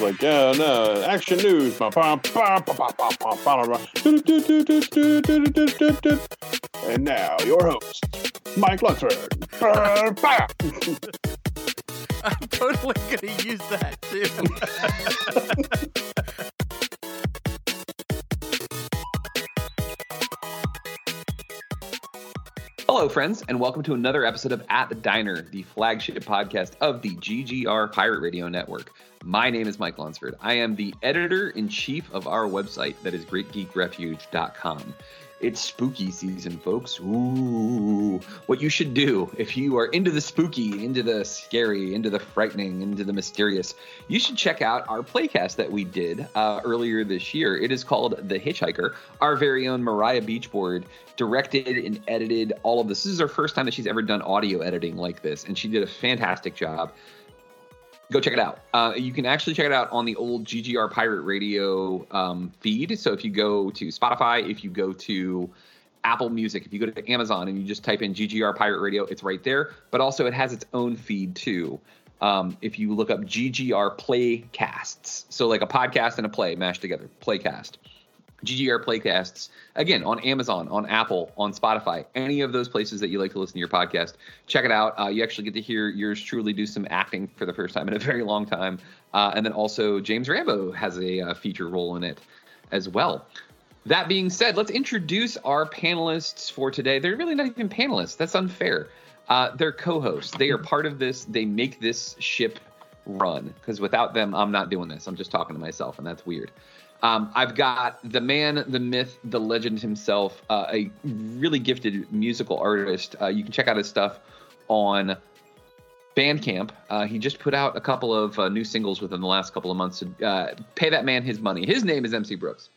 It's like, yeah, no, action news. And now, your host, Mike Lunsford. I'm totally gonna use that too. Hello, friends, and welcome to another episode of At the Diner, the flagship podcast of the GGR Pirate Radio Network. My name is Mike Lonsford. I am the editor in chief of our website, that is greatgeekrefuge.com. It's spooky season, folks. Ooh. What you should do if you are into the spooky, into the scary, into the frightening, into the mysterious, you should check out our playcast that we did uh, earlier this year. It is called The Hitchhiker. Our very own Mariah Beachboard directed and edited all of this. This is her first time that she's ever done audio editing like this, and she did a fantastic job go check it out. Uh, you can actually check it out on the old GGR Pirate Radio um, feed. So if you go to Spotify, if you go to Apple Music, if you go to Amazon and you just type in GGR Pirate Radio, it's right there. But also it has its own feed too. Um, if you look up GGR Playcasts, so like a podcast and a play mashed together, Playcast. GGR Playcasts, again, on Amazon, on Apple, on Spotify, any of those places that you like to listen to your podcast, check it out. Uh, you actually get to hear yours truly do some acting for the first time in a very long time. Uh, and then also, James Rambo has a uh, feature role in it as well. That being said, let's introduce our panelists for today. They're really not even panelists, that's unfair. Uh, they're co hosts, they are part of this, they make this ship run because without them, I'm not doing this. I'm just talking to myself, and that's weird. Um, I've got the man, the myth, the legend himself, uh, a really gifted musical artist. Uh, you can check out his stuff on Bandcamp. Uh, he just put out a couple of uh, new singles within the last couple of months. So, uh, pay that man his money. His name is MC Brooks.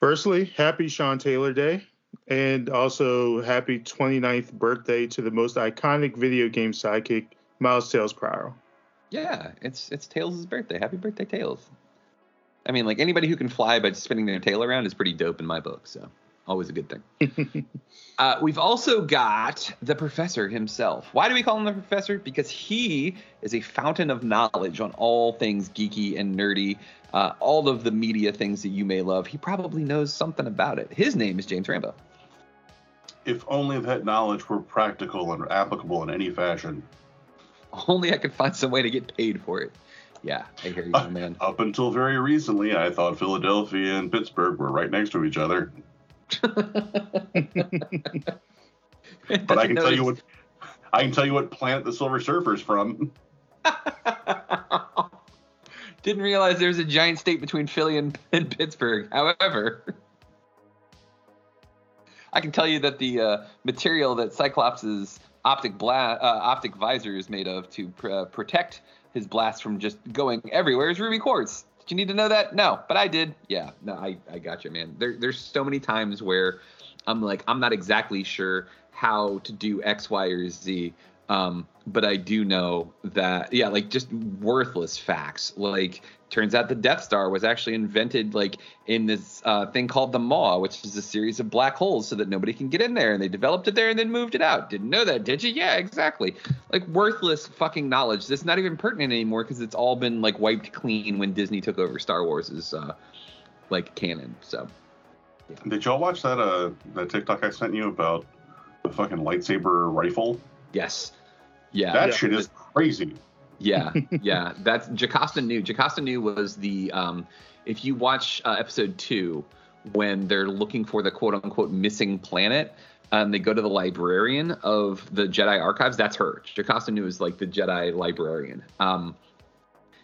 Firstly, happy Sean Taylor Day, and also happy 29th birthday to the most iconic video game sidekick, Miles Tails Prower. Yeah, it's it's Tails' birthday. Happy birthday, Tails. I mean, like anybody who can fly by spinning their tail around is pretty dope in my book. So always a good thing. uh, we've also got the professor himself. Why do we call him the professor? Because he is a fountain of knowledge on all things geeky and nerdy, uh, all of the media things that you may love. He probably knows something about it. His name is James Rambo. If only that knowledge were practical and applicable in any fashion. Only I could find some way to get paid for it. Yeah, I hear you, my man. Up until very recently, I thought Philadelphia and Pittsburgh were right next to each other. But I can tell you what I can tell you what planet the Silver Surfer's from. Didn't realize there was a giant state between Philly and, and Pittsburgh. However, I can tell you that the uh, material that Cyclops's optic bla- uh, optic visor is made of to pr- uh, protect his blast from just going everywhere is ruby quartz. Did you need to know that? No, but I did. Yeah, no, I, I got you, man. There, there's so many times where I'm like, I'm not exactly sure how to do X, Y, or Z. Um, but I do know that, yeah, like just worthless facts. Like, turns out the Death Star was actually invented like in this uh, thing called the Maw, which is a series of black holes so that nobody can get in there. And they developed it there and then moved it out. Didn't know that, did you? Yeah, exactly. Like worthless fucking knowledge that's not even pertinent anymore because it's all been like wiped clean when Disney took over Star Wars's uh, like canon. So. Yeah. Did y'all watch that uh that TikTok I sent you about the fucking lightsaber rifle? Yes. Yeah. That yeah. shit is crazy. Yeah, yeah. That's Jocasta Nu. Jocasta Nu was the um if you watch uh, episode two when they're looking for the quote unquote missing planet, um, they go to the librarian of the Jedi archives. That's her. Jocasta Nu is like the Jedi librarian. Um,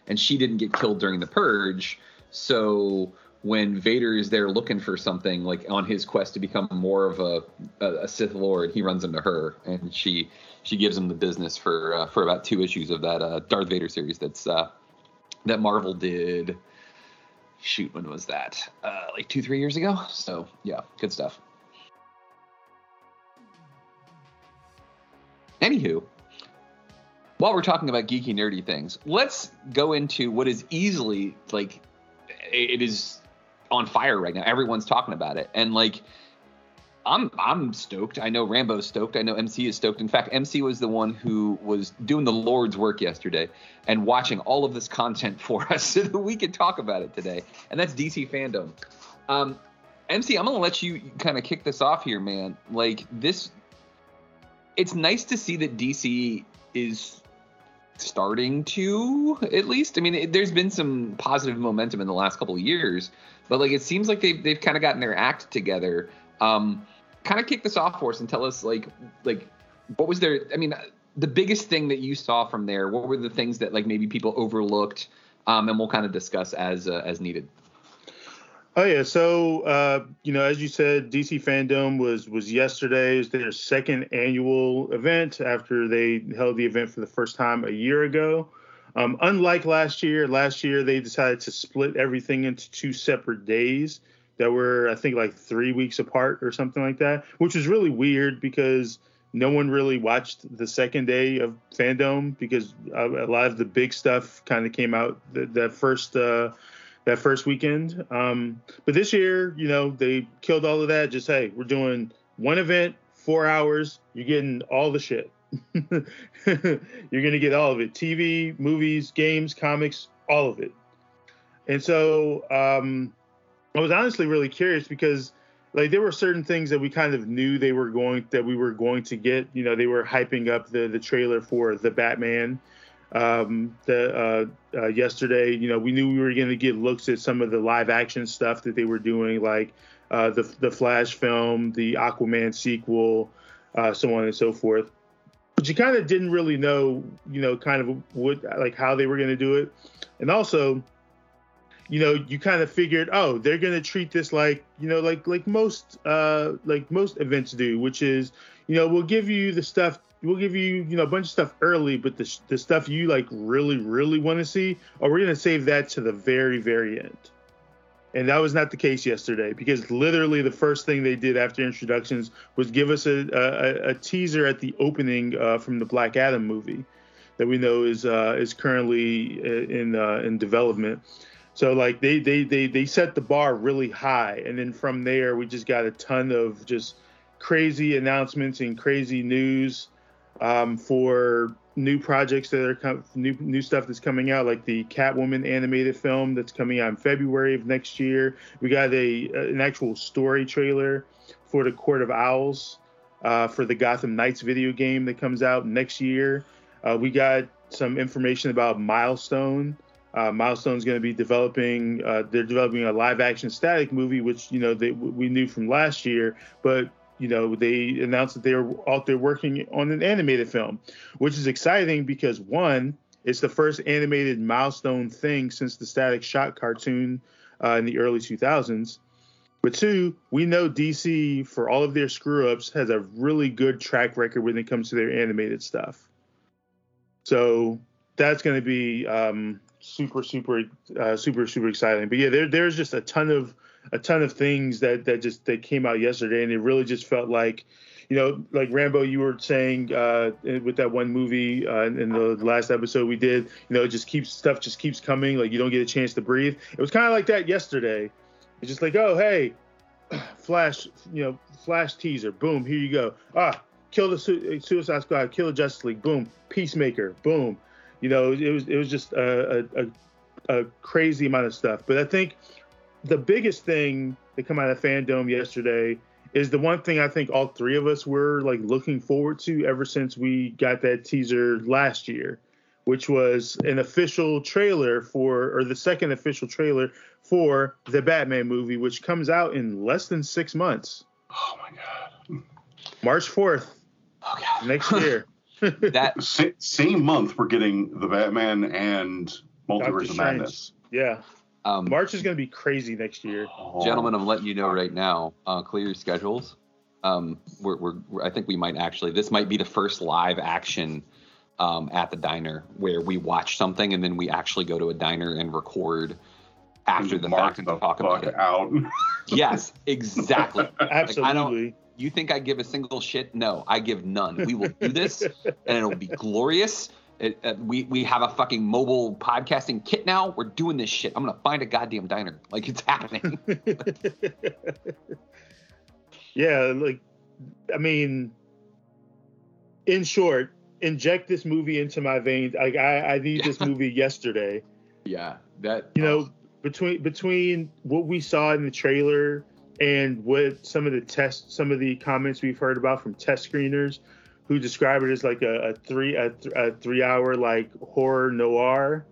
and she didn't get killed during the purge, so when Vader is there looking for something, like on his quest to become more of a, a, a Sith Lord, he runs into her, and she she gives him the business for uh, for about two issues of that uh, Darth Vader series that's uh, that Marvel did. Shoot, when was that? Uh, like two three years ago. So yeah, good stuff. Anywho, while we're talking about geeky nerdy things, let's go into what is easily like it is on fire right now. Everyone's talking about it, and like I'm I'm stoked. I know Rambo's stoked. I know MC is stoked. In fact, MC was the one who was doing the Lord's work yesterday and watching all of this content for us so that we could talk about it today. And that's DC fandom. Um, MC, I'm gonna let you kind of kick this off here, man. Like this, it's nice to see that DC is starting to at least. I mean, it, there's been some positive momentum in the last couple of years, but like it seems like they've they've kind of gotten their act together. Um, kind of kick this off for us and tell us like like what was there? I mean, the biggest thing that you saw from there. What were the things that like maybe people overlooked? Um, and we'll kind of discuss as uh, as needed. Oh yeah, so uh, you know, as you said, DC Fandom was was yesterday. Is their second annual event after they held the event for the first time a year ago. Um, unlike last year, last year they decided to split everything into two separate days that were, I think, like three weeks apart or something like that, which was really weird because no one really watched the second day of Fandom because a lot of the big stuff kind of came out that, that first. Uh, that first weekend. Um, but this year, you know, they killed all of that. Just hey, we're doing one event, four hours. You're getting all the shit. You're gonna get all of it: TV, movies, games, comics, all of it. And so um, I was honestly really curious because like there were certain things that we kind of knew they were going that we were going to get. You know, they were hyping up the the trailer for the Batman um, the uh, uh, yesterday. You know, we knew we were going to get looks at some of the live action stuff that they were doing, like uh, the the Flash film, the Aquaman sequel, uh, so on and so forth. But you kind of didn't really know, you know, kind of what like how they were going to do it, and also. You know, you kind of figured, oh, they're gonna treat this like, you know, like like most uh like most events do, which is, you know, we'll give you the stuff we'll give you you know a bunch of stuff early, but the the stuff you like really really want to see, or we're gonna save that to the very very end. And that was not the case yesterday because literally the first thing they did after introductions was give us a, a, a teaser at the opening uh, from the Black Adam movie that we know is uh, is currently uh, in uh, in development. So like they, they they they set the bar really high, and then from there we just got a ton of just crazy announcements and crazy news um, for new projects that are com- new new stuff that's coming out, like the Catwoman animated film that's coming out in February of next year. We got a an actual story trailer for the Court of Owls uh, for the Gotham Knights video game that comes out next year. Uh, we got some information about Milestone. Uh, Milestone's going to be developing. Uh, they're developing a live action static movie, which you know they, we knew from last year, but you know, they announced that they are out there working on an animated film, which is exciting because one, it's the first animated milestone thing since the Static Shock cartoon uh, in the early 2000s. But two, we know DC, for all of their screw ups, has a really good track record when it comes to their animated stuff. So that's going to be um, super, super, uh, super, super exciting. But yeah, there, there's just a ton of a ton of things that that just that came out yesterday, and it really just felt like, you know, like Rambo, you were saying uh, with that one movie uh, in the last episode we did, you know, it just keeps stuff just keeps coming, like you don't get a chance to breathe. It was kind of like that yesterday. It's just like, oh hey, Flash, you know, Flash teaser, boom, here you go. Ah, kill the Su- Suicide Squad, kill the Justice League, boom, Peacemaker, boom. You know, it was it was just a, a, a crazy amount of stuff. But I think the biggest thing that come out of fandom yesterday is the one thing I think all three of us were like looking forward to ever since we got that teaser last year, which was an official trailer for, or the second official trailer for the Batman movie, which comes out in less than six months. Oh my god! March fourth, oh god, next year. that same month we're getting the Batman and Multiverse of Madness. Yeah. Um, March is going to be crazy next year. Gentlemen, I'm letting you know right now. Uh, clear your schedules. Um, we're, we're, we're, I think we might actually. This might be the first live action um, at the diner where we watch something and then we actually go to a diner and record after the Mark fact and the talk about it. out. Yes, exactly. Like, Absolutely. I don't. You think I give a single shit? No, I give none. We will do this, and it'll be glorious. It, uh, we we have a fucking mobile podcasting kit now. We're doing this shit. I'm gonna find a goddamn diner. Like it's happening. yeah, like I mean, in short, inject this movie into my veins. Like I, I need this movie yesterday. yeah, that You know, between between what we saw in the trailer and what some of the test, some of the comments we've heard about from test screeners, who describe it as like a, a three a, th- a three hour like horror noir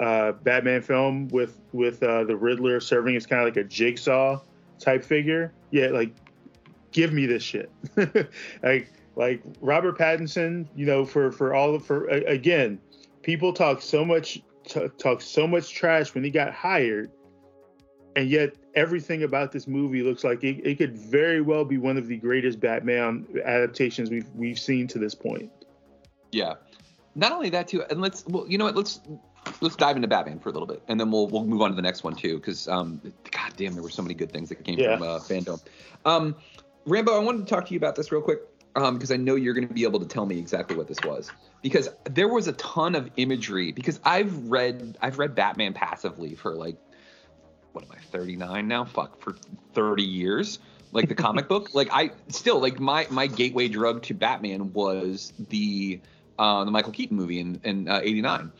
uh, Batman film with with uh, the Riddler serving as kind of like a jigsaw type figure. Yeah, like give me this shit. like like Robert Pattinson, you know, for for all of for again, people talk so much t- talk so much trash when he got hired, and yet everything about this movie looks like it, it could very well be one of the greatest Batman adaptations we've we've seen to this point. Yeah. Not only that too, and let's well, you know what? Let's let's dive into Batman for a little bit, and then we'll we'll move on to the next one too, because um, god damn, there were so many good things that came Yeah. from uh, fandom. Um, Rambo, I wanted to talk to you about this real quick, um, because I know you're going to be able to tell me exactly what this was, because there was a ton of imagery. Because I've read I've read Batman passively for like what am I 39 now? Fuck for 30 years. Like the comic book, like I still like my my gateway drug to Batman was the uh, the Michael Keaton movie in in uh, '89,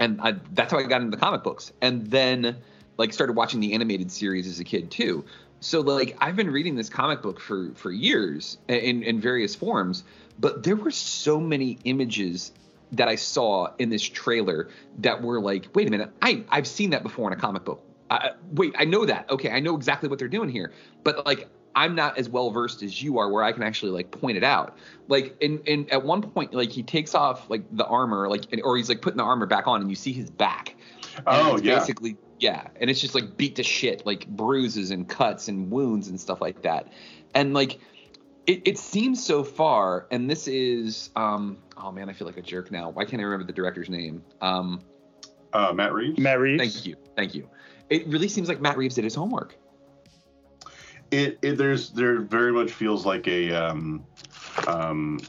and I, that's how I got into the comic books, and then like started watching the animated series as a kid too. So like I've been reading this comic book for for years in in various forms, but there were so many images that I saw in this trailer that were like, wait a minute, I I've seen that before in a comic book. I, wait, I know that. Okay, I know exactly what they're doing here. But like, I'm not as well versed as you are, where I can actually like point it out. Like, and in at one point, like he takes off like the armor, like, or he's like putting the armor back on, and you see his back. And Oh, it's yeah. Basically, yeah, and it's just like beat to shit, like bruises and cuts and wounds and stuff like that. And like, it, it seems so far, and this is, um, oh man, I feel like a jerk now. Why can't I remember the director's name? Um, Uh, Matt Reeves. Matt Reeves. Thank you, thank you. It really seems like Matt Reeves did his homework. It, it there's there very much feels like a um um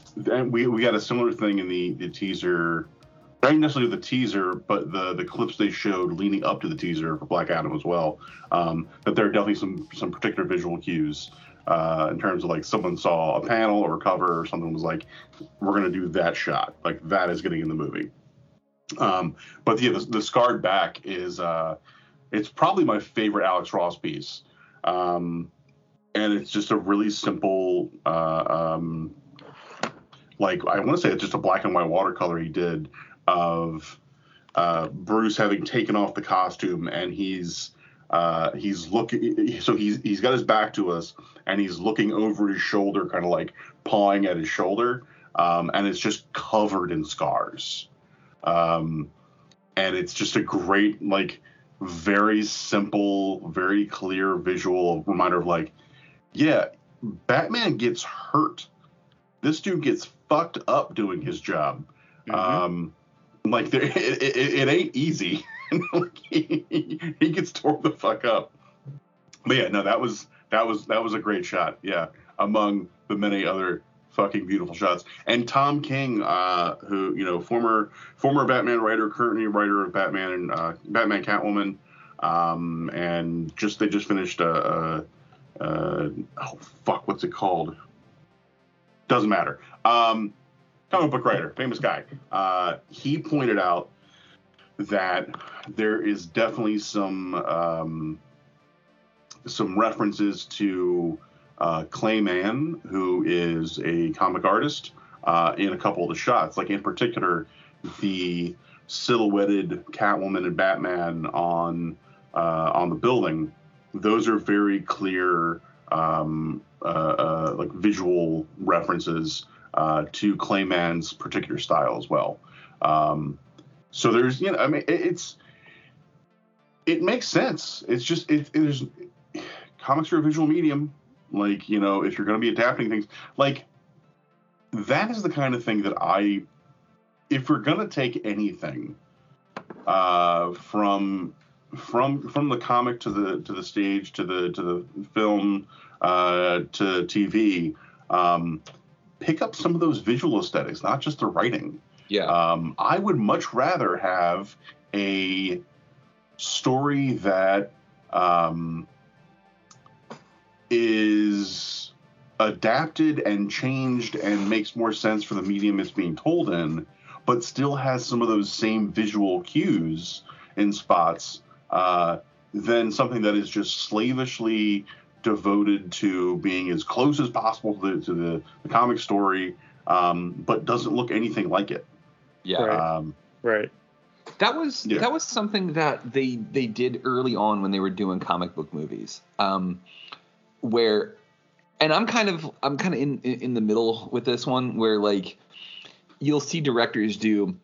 we we got a similar thing in the the teaser not necessarily the teaser but the the clips they showed leading up to the teaser for Black Adam as well. Um that there are definitely some some particular visual cues uh in terms of like someone saw a panel or a cover or something was like we're gonna do that shot. Like that is getting in the movie. Um but yeah the, the scarred back is uh it's probably my favorite Alex Ross piece. Um and it's just a really simple uh, um, like i want to say it's just a black and white watercolor he did of uh, bruce having taken off the costume and he's uh, he's looking so he's he's got his back to us and he's looking over his shoulder kind of like pawing at his shoulder um, and it's just covered in scars. Um, and it's just a great like very simple very clear visual reminder of like yeah, Batman gets hurt. This dude gets fucked up doing his job. Um, like there, it, it, it ain't easy. like, he, he gets tore the fuck up. but yeah, no, that was that was that was a great shot. Yeah, among the many other fucking beautiful shots. And Tom King, uh, who you know, former former Batman writer, currently writer of Batman and uh, Batman Catwoman, um, and just they just finished a, a, a oh fuck, what's it called? Doesn't matter. Um, comic book writer, famous guy. Uh, he pointed out that there is definitely some um, some references to uh, Clay Mann, who is a comic artist, uh, in a couple of the shots. Like in particular, the silhouetted Catwoman and Batman on uh, on the building. Those are very clear, um, uh, uh, like visual references uh, to Clay Mann's particular style as well. Um, so there's, you know, I mean, it, it's it makes sense. It's just it, it is comics are a visual medium. Like you know, if you're going to be adapting things, like that is the kind of thing that I, if we're going to take anything uh, from from from the comic to the to the stage to the to the film uh, to TV, um, pick up some of those visual aesthetics, not just the writing. Yeah. Um, I would much rather have a story that um, is adapted and changed and makes more sense for the medium it's being told in, but still has some of those same visual cues in spots uh, than something that is just slavishly devoted to being as close as possible to the, to the, the comic story, um, but doesn't look anything like it. Yeah. Right. Um, right. That was Yeah. that was something that they they did early on when they were doing comic book movies, um, where, and I'm kind of I'm kind of in in the middle with this one where like you'll see directors do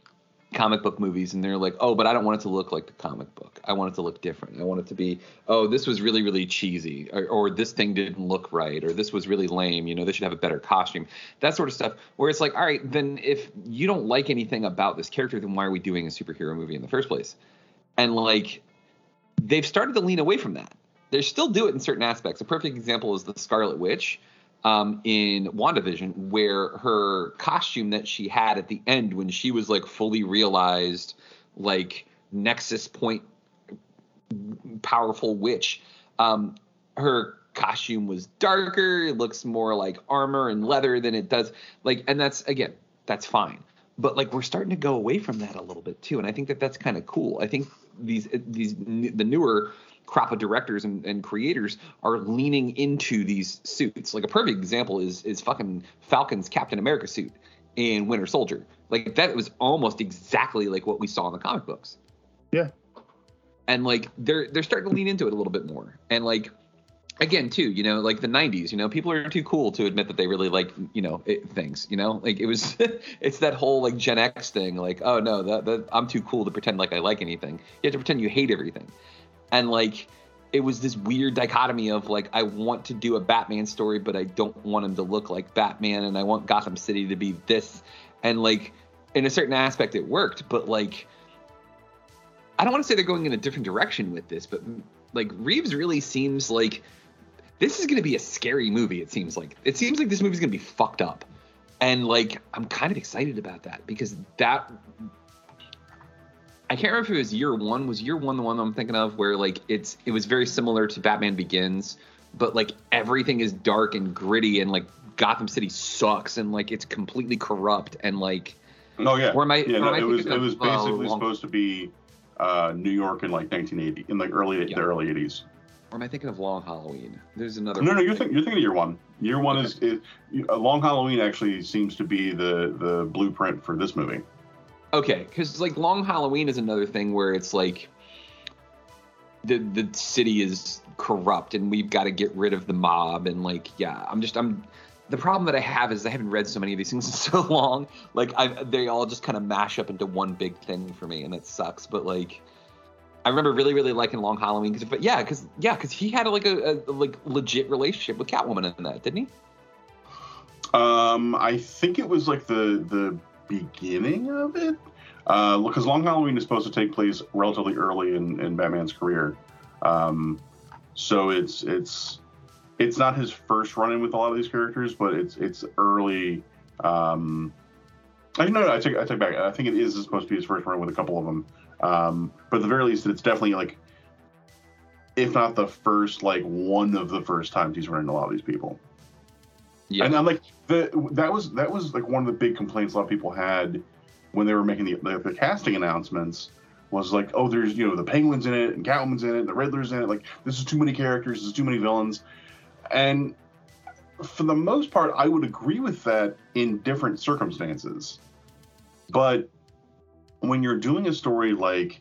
comic book movies and they're like, oh, but I don't want it to look like the comic book. I want it to look different. I want it to be, oh, this was really really cheesy, or, or this thing didn't look right, or this was really lame. You know, they should have a better costume. That sort of stuff. Where it's like, all right, then if you don't like anything about this character, then why are we doing a superhero movie in the first place? And like, they've started to lean away from that. They still do it in certain aspects. A perfect example is the Scarlet Witch um, in WandaVision, where her costume that she had at the end when she was like fully realized, like Nexus Point powerful witch, um, her costume was darker. It looks more like armor and leather than it does like, and that's again, that's fine. But like we're starting to go away from that a little bit too, and I think that that's kind of cool. I think these these the newer crop of directors and, and creators are leaning into these suits. Like a perfect example is is fucking Falcon's Captain America suit in Winter Soldier. Like that was almost exactly like what we saw in the comic books. Yeah. And like they're they're starting to lean into it a little bit more. And like again too, you know, like the 90s, you know, people are too cool to admit that they really like, you know, it, things, you know? Like it was it's that whole like Gen X thing like, oh no, that, that I'm too cool to pretend like I like anything. You have to pretend you hate everything and like it was this weird dichotomy of like I want to do a Batman story, but I don't want him to look like Batman, and I want Gotham City to be this, and like in a certain aspect it worked, but like I don't want to say they're going in a different direction with this, but like Reeves really seems like this is going to be a scary movie. It seems like it seems like this movie's going to be fucked up, and like I'm kind of excited about that because that I can't remember if it was year one. Was year one the one I'm thinking of where like it's it was very similar to Batman Begins, but like everything is dark and gritty and like Gotham City sucks and like it's completely corrupt and like Oh yeah. Where am I- yeah, no, I it was it was uh, basically long- supposed to be uh, New York in like 1980, in like early the early 80s. or am I thinking of Long Halloween? There's another No, no, you're thinking you're thinking of year one. Year one is, is a Long Halloween actually seems to be the the blueprint for this movie. Okay, because like Long Halloween is another thing where it's like the the city is corrupt and we've got to get rid of the mob and like yeah, I'm just I'm the problem that I have is I haven't read so many of these things in so long. Like I they all just kind of mash up into one big thing for me and it sucks. But like I remember really really liking Long Halloween because but yeah because yeah because he had like a, a like legit relationship with Catwoman in that didn't he? Um, I think it was like the the beginning of it, uh, because Long Halloween is supposed to take place relatively early in, in Batman's career. Um, So it's it's it's not his first run in with a lot of these characters, but it's it's early. Um, I no, no, I take I take back. I think it is supposed to be his first run with a couple of them. Um, but at the very least, it's definitely like, if not the first, like one of the first times he's running a lot of these people. Yeah. And I'm like the that was that was like one of the big complaints a lot of people had when they were making the the, the casting announcements was like, oh, there's you know the Penguins in it and Catwoman's in it, and the Riddler's in it. Like this is too many characters, this is too many villains, and for the most part, I would agree with that in different circumstances. But when you're doing a story like,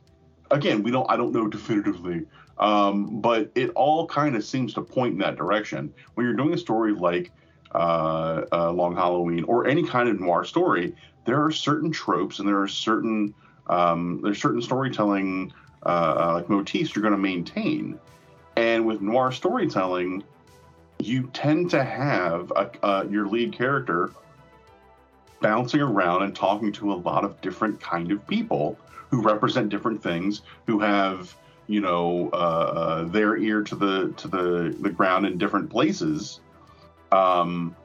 again, we don't, I don't know definitively, um, but it all kind of seems to point in that direction. When you're doing a story like uh, uh, Long Halloween or any kind of noir story, there are certain tropes and there are certain um, there's certain storytelling uh, uh, like motifs you're going to maintain. And with noir storytelling, you tend to have a, uh, your lead character bouncing around and talking to a lot of different kind of people who represent different things, who have you know uh, uh, their ear to the to the the ground in different places. Um,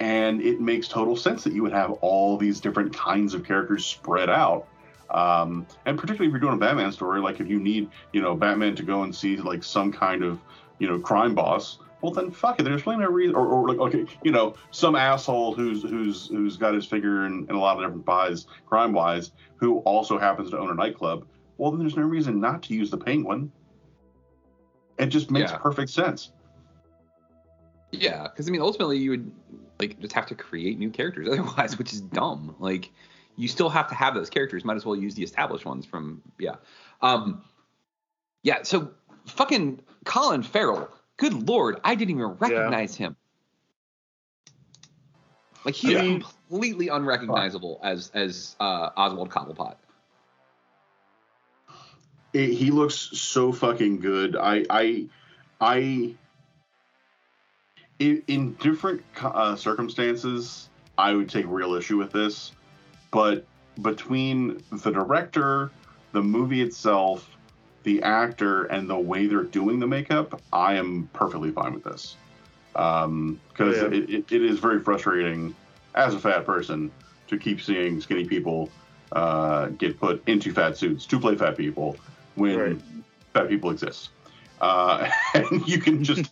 and it makes total sense that you would have all these different kinds of characters spread out. Um, and particularly if you're doing a Batman story, like if you need, you know, Batman to go and see like some kind of, you know, crime boss, well then fuck it. There's plenty of reason, or, or like okay, you know, some asshole who's who's who's got his finger in, in a lot of different pies, crime wise, who also happens to own a nightclub. Well, then there's no reason not to use the Penguin. It just makes Yeah. perfect sense. Yeah, because I mean, ultimately, you would like just have to create new characters otherwise, which is dumb. Like, you still have to have those characters. Might as well use the established ones from yeah, um, yeah. So fucking Colin Farrell. Good lord, I didn't even recognize him. Like he's I mean- completely unrecognizable as as uh, Oswald Cobblepot. it, he looks so fucking good. I I I in, in different uh, circumstances, I would take real issue with this, but between the director, the movie itself, the actor, and the way they're doing the makeup, I am perfectly fine with this. Because yeah. it, it, it is very frustrating as a fat person to keep seeing skinny people uh, get put into fat suits to play fat people when Right. fat people exist. Uh, and you can just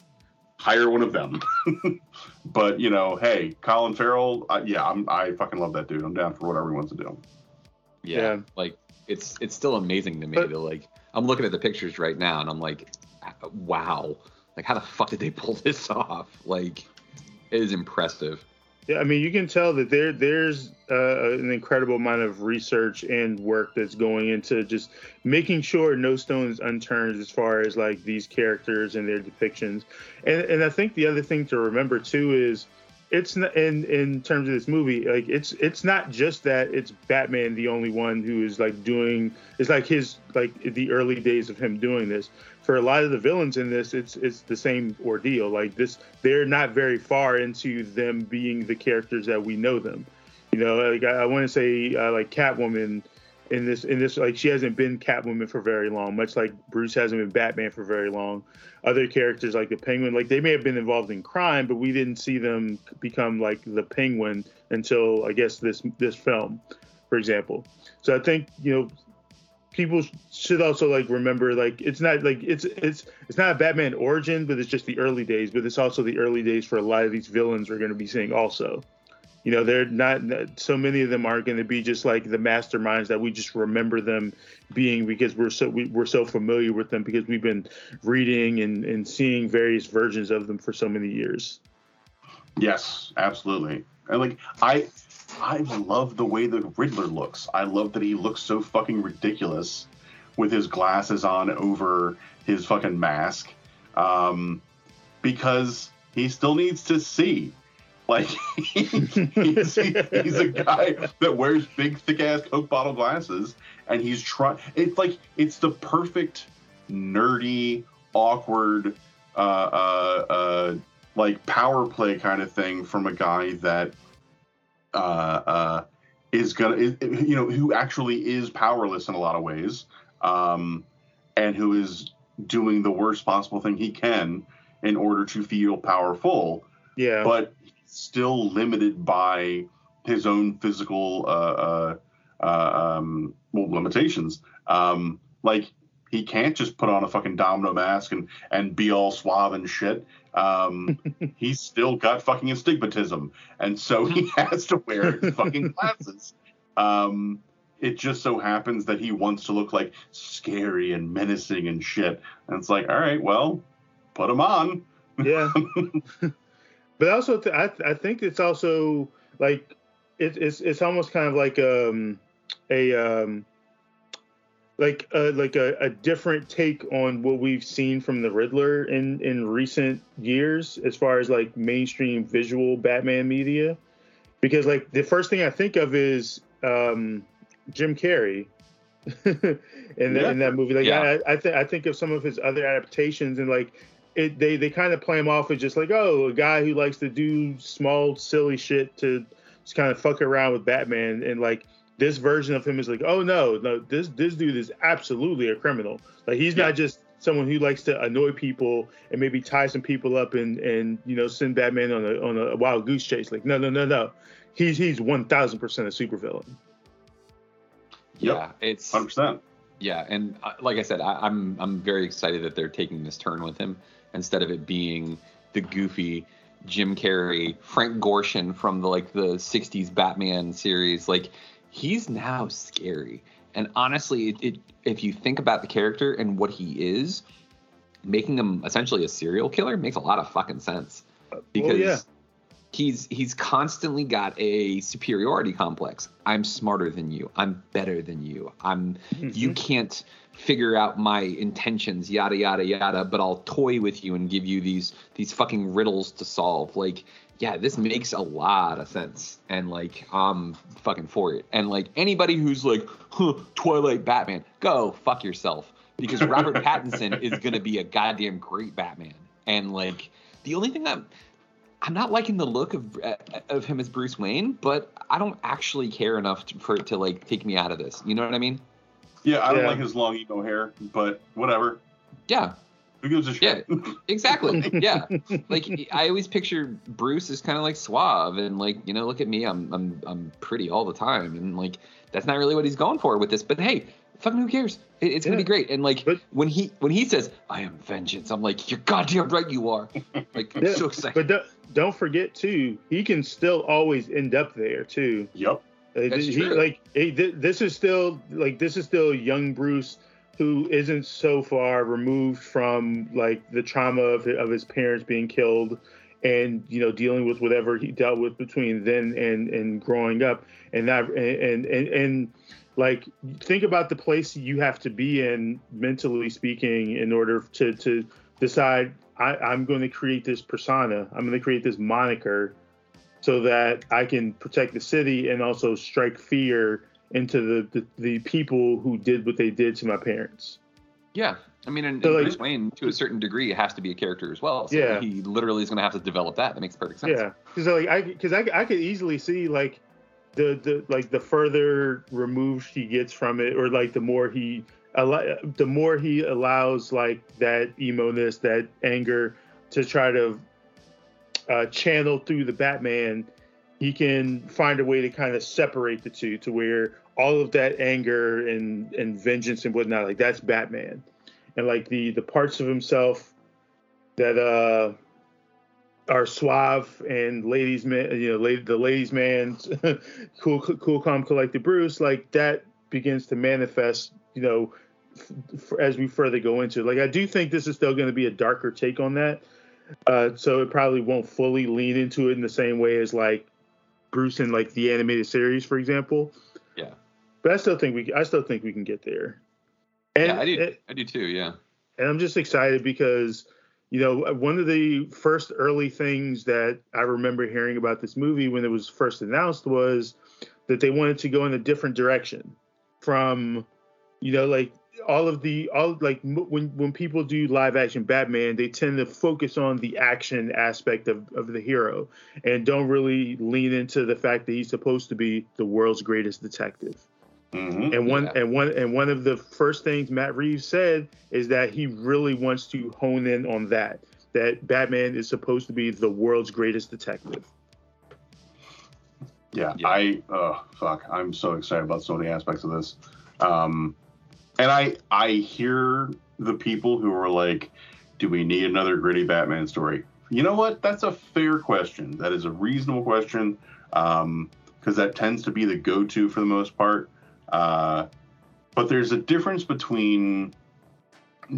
hire one of them. but you know, hey, Colin Farrell, uh, yeah, I'm, I fucking love that dude. I'm down for whatever he wants to do. Yeah, Yeah. like it's it's still amazing to me But- to like I'm looking at the pictures right now and I'm like, wow, like how the fuck did they pull this off? Like, it is impressive. Yeah, I mean, you can tell that there there's uh, an incredible amount of research and work that's going into just making sure no stone is unturned as far as like these characters and their depictions. And and I think the other thing to remember too is it's not in in terms of this movie like it's it's not just that it's Batman the only one who is like doing it's like his like the early days of him doing this. For a lot of the villains in this it's it's the same ordeal. Like this they're not very far into them being the characters that we know them. You know like i, I want to say uh, like catwoman in this in this like she hasn't been catwoman for very long much like bruce hasn't been batman for very long. Other characters like the penguin like they may have been involved in crime but we didn't see them become like the penguin until i guess this this film for example. So i think you know people should also like remember like it's not like it's it's it's not a batman origin but it's just the early days but it's also the early days for a lot of these villains we're going to be seeing also you know they're not so many of them aren't going to be just like the masterminds that we just remember them being because we're so we, we're so familiar with them because we've been reading and, and seeing various versions of them for so many years Yes, absolutely. And like I I love the way the Riddler looks. I love that he looks so fucking ridiculous with his glasses on over his fucking mask. Um because he still needs to see. Like he's, he's a guy that wears big thick ass Coke bottle glasses and he's trying it's like it's the perfect nerdy, awkward uh uh uh like power play kind of thing from a guy that uh, uh, is gonna is, you know who actually is powerless in a lot of ways um, and who is doing the worst possible thing he can in order to feel powerful. Yeah. But still limited by his own physical uh, uh, uh, um, well, limitations. Um, like he can't just put on a fucking domino mask and and be all suave and shit. Um, he's still got fucking astigmatism, and so he has to wear fucking glasses. Um, it just so happens that he wants to look like scary and menacing and shit. And it's like, all right, well, put him on. Yeah. but also, th- I I think it's also like it, it's it's almost kind of like um a um like uh, like a, a different take on what we've seen from the Riddler in in recent years as far as like mainstream visual Batman media because like the first thing I think of is um Jim Carrey in, Yeah. in that movie like Yeah. I I, th- I think of some of his other adaptations and like it they they kind of play him off as just like oh a guy who likes to do small silly shit to just kind of fuck around with Batman. And like this version of him is like oh no no this this dude is absolutely a criminal. Like he's not just someone who likes to annoy people and maybe tie some people up and and you know send Batman on a on a wild goose chase. Like no no no no. He's he's one thousand percent a supervillain. Yeah, it's 100%. Yeah, and uh, like I said, I, I'm I'm very excited that they're taking this turn with him instead of it being the goofy Jim Carrey, Frank Gorshin from the like the '60s Batman series. Like he's now scary, and honestly, it, it if you think about the character and what he is, making him essentially a serial killer makes a lot of fucking sense oh, because yeah. he's he's constantly got a superiority complex. I'm smarter than you. I'm better than you. I'm you mm-hmm. can't figure out my intentions, yada yada yada, but I'll toy with you and give you these these fucking riddles to solve. Like, yeah, this makes a lot of sense. And like I'm fucking for it. And like anybody who's like, huh, Twilight Batman, go fuck yourself. Because Robert Pattinson is gonna be a goddamn great Batman. And like the only thing that I'm not liking the look of uh, of him as Bruce Wayne, but I don't actually care enough to, for it to like take me out of this. You know what I mean? Yeah, I don't Yeah. like his long emo hair, but whatever. Yeah. Who gives a shit? Yeah, exactly. Yeah, like I always picture Bruce as kind of like suave and like you know, look at me, I'm I'm I'm pretty all the time, and like that's not really what he's going for with this. But hey, fucking who cares? It, it's gonna be great. And like when he when he says I am vengeance, I'm like you're goddamn right you are. Like I'm Yeah, so excited. But don't, don't forget too, he can still always end up there too. Yep. Uh, That's he, true. Like he, thi- this is still like this is still young Bruce who isn't so far removed from like the trauma of, of his parents being killed and you know dealing with whatever he dealt with between then and and growing up and that and and and like think about the place you have to be in mentally speaking in order to to decide I, I'm going to create this persona I'm going to create this moniker so that I can protect the city and also strike fear into the, the, the people who did what they did to my parents. Yeah, I mean, and, So, like- Bruce Wayne to a certain degree has to be a character as well. So Yeah. he literally is going to have to develop that. That makes perfect sense. Yeah, because like I because I, I could easily see like the the like the further removed he gets from it, or like the more he the more he allows like that emo ness, that anger to try to uh, channel through the Batman, he can find a way to kind of separate the two to where all of that anger and and vengeance and whatnot like that's Batman, and like the the parts of himself that uh are suave and ladies man you know lady, the ladies man cool cool calm collected bruce like that begins to manifest you know as we further go into like i do think this is still going to be a darker take on that uh so it probably won't fully lean into it in the same way as like bruce in like the animated series for example Yeah. but i still think we i still think we can get there and yeah, I do. I do too. Yeah. and I'm just excited because, you know, one of the first early things that I remember hearing about this movie when it was first announced was that they wanted to go in a different direction from, you know, like all of the all like m- when when people do live action Batman, they tend to focus on the action aspect of of the hero and don't really lean into the fact that he's supposed to be the world's greatest detective. Mhm. And one Yeah. and one and one of the first things Matt Reeves said is that he really wants to hone in on that. That Batman is supposed to be the world's greatest detective. Yeah, Yeah. I uh fuck, I'm so excited about so many aspects of this. Um and I I hear the people who are like, do we need another gritty Batman story? You know what? That's a fair question. That is a reasonable question. Um because that tends to be the go-to for the most part. Uh but there's a difference between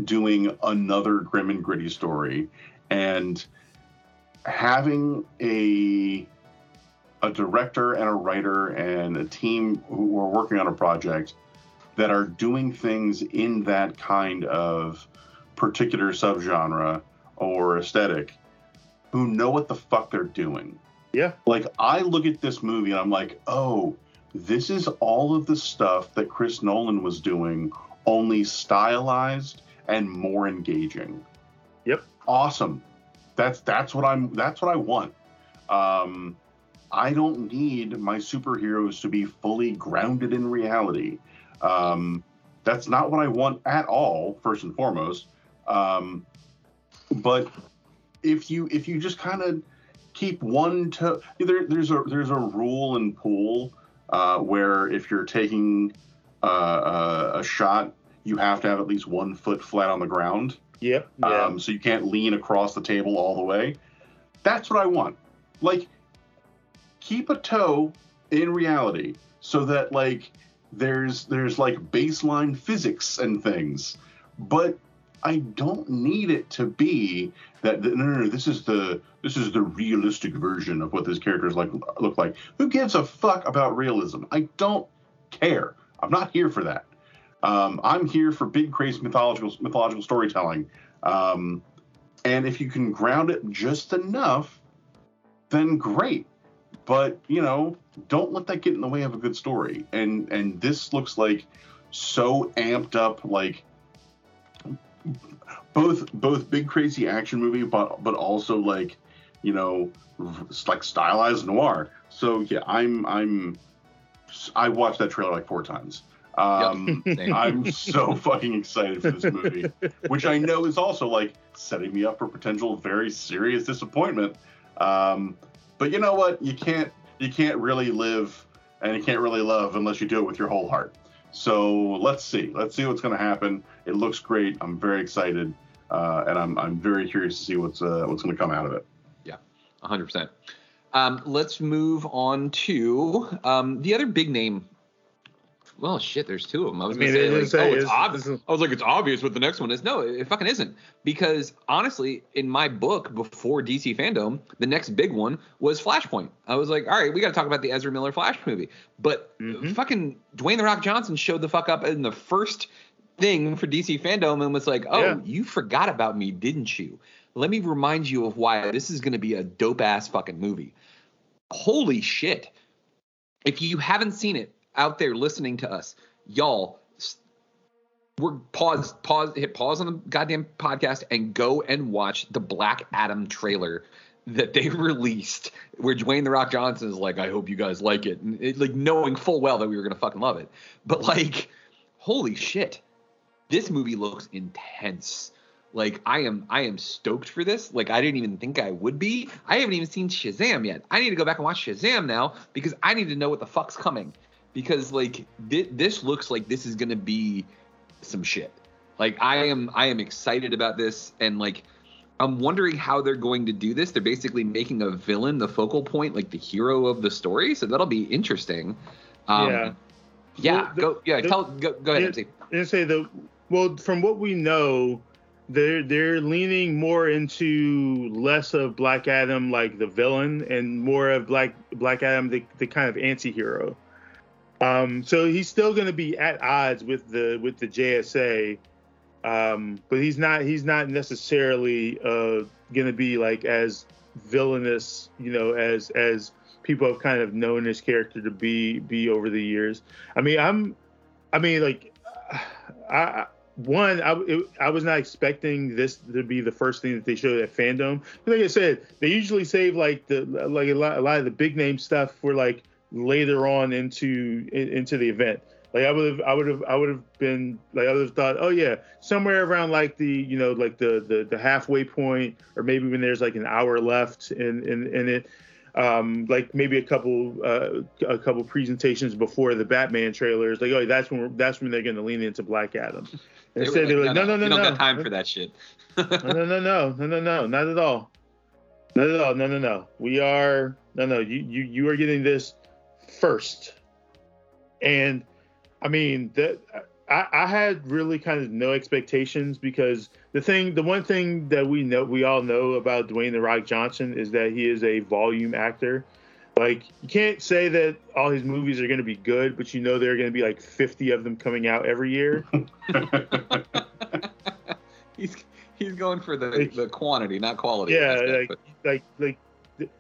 doing another grim and gritty story and having a a director and a writer and a team who are working on a project that are doing things in that kind of particular subgenre or aesthetic who know what the fuck they're doing. Yeah. Like I look at this movie and I'm like, "Oh, this is all of the stuff that Chris Nolan was doing, only stylized and more engaging." Yep. Awesome. That's that's what I'm that's what I want. Um I don't need my superheroes to be fully grounded in reality. Um, that's not what I want at all, first and foremost. Um, but if you if you just kind of keep one to there, there's a there's a rule in pool uh, where if you're taking uh, a, a shot, you have to have at least one foot flat on the ground. Yep. Yeah. Um, so you can't lean across the table all the way. That's what I want. Like, keep a toe in reality so that like there's there's like baseline physics and things, but I don't need it to be that no, no, no, this is the this is the realistic version of what this character is like look like. Who gives a fuck about realism? I don't care. I'm not here for that. Um, I'm here for big, crazy mythological mythological storytelling. Um, and if you can ground it just enough, then great. But you know, don't let that get in the way of a good story. And and this looks like so amped up, like both both big crazy action movie, but but also like you know, it's like stylized noir. So yeah, I'm I'm I watched that trailer like four times. Um, Yep. I'm so fucking excited for this movie, which I know is also like setting me up for potential very serious disappointment. Um, but you know what? You can't you can't really live and you can't really love unless you do it with your whole heart. So let's see. Let's see what's going to happen. It looks great. I'm very excited, uh, and I'm I'm very curious to see what's uh, what's going to come out of it. Yeah, 100%. Um, let's move on to um, the other big name. Well, shit, there's two of them. I was I mean, gonna say, like, oh, it's it's- obvious. I was like, it's obvious what the next one is. No, it fucking isn't. Because honestly, in my book before DC fandom, the next big one was Flashpoint. I was like, all right, we got to talk about the Ezra Miller Flash movie. But mm-hmm. fucking Dwayne the Rock Johnson showed the fuck up in the first thing for DC fandom and was like, oh, Yeah. you forgot about me, didn't you? Let me remind you of why this is going to be a dope ass fucking movie. Holy shit. If you haven't seen it out there listening to us, y'all, we're pause, pause, hit pause on the goddamn podcast and go and watch the Black Adam trailer that they released where Dwayne the Rock Johnson is like, I hope you guys like it. And it, like knowing full well that we were gonna fucking love it. But like, holy shit. This movie looks intense. Like I am I am stoked for this. Like I didn't even think I would be. I haven't even seen Shazam yet. I need to go back and watch Shazam now because I need to know what the fuck's coming. Because like thi- this looks like this is gonna be some shit. Like I am I am excited about this and like I'm wondering how they're going to do this. They're basically making a villain the focal point, like the hero of the story. So that'll be interesting. Um, Yeah. Yeah. Well, the- go. Yeah. the- tell. Go, go ahead. And say the well from what we know they're they're leaning more into less of black adam like the villain and more of black black adam the, the kind of anti-hero um so he's still going to be at odds with the with the jsa um but he's not he's not necessarily uh going to be like as villainous you know as as people have kind of known his character to be be over the years. I mean i'm i mean like I, one I, it, I was not expecting this to be the first thing that they showed at fandom. Like i said they usually save like the like a lot, a lot of the big name stuff for like later on into into the event. Like I would have, I would have, I would have been like I would have thought, oh yeah, somewhere around like the you know like the the, the halfway point, or maybe when there's like an hour left in in, in it, um, like maybe a couple uh, a couple presentations before the Batman trailers, like oh that's when that's when they're going to lean into Black Adam. Instead, they were like, no, no, no, no, no. You don't got time for that shit. no, no, no, no, no, no, not at all, not at all, no, no, no. We are no, no. You you you are getting this first, and I mean that I, I had really kind of no expectations because the thing the one thing that we know we all know about Dwayne the Rock Johnson is that he is a volume actor. Like you can't say that all his movies are going to be good, but you know there are going to be like 50 of them coming out every year. he's he's going for the the quantity, not quality. Yeah, aspect, like, but- like like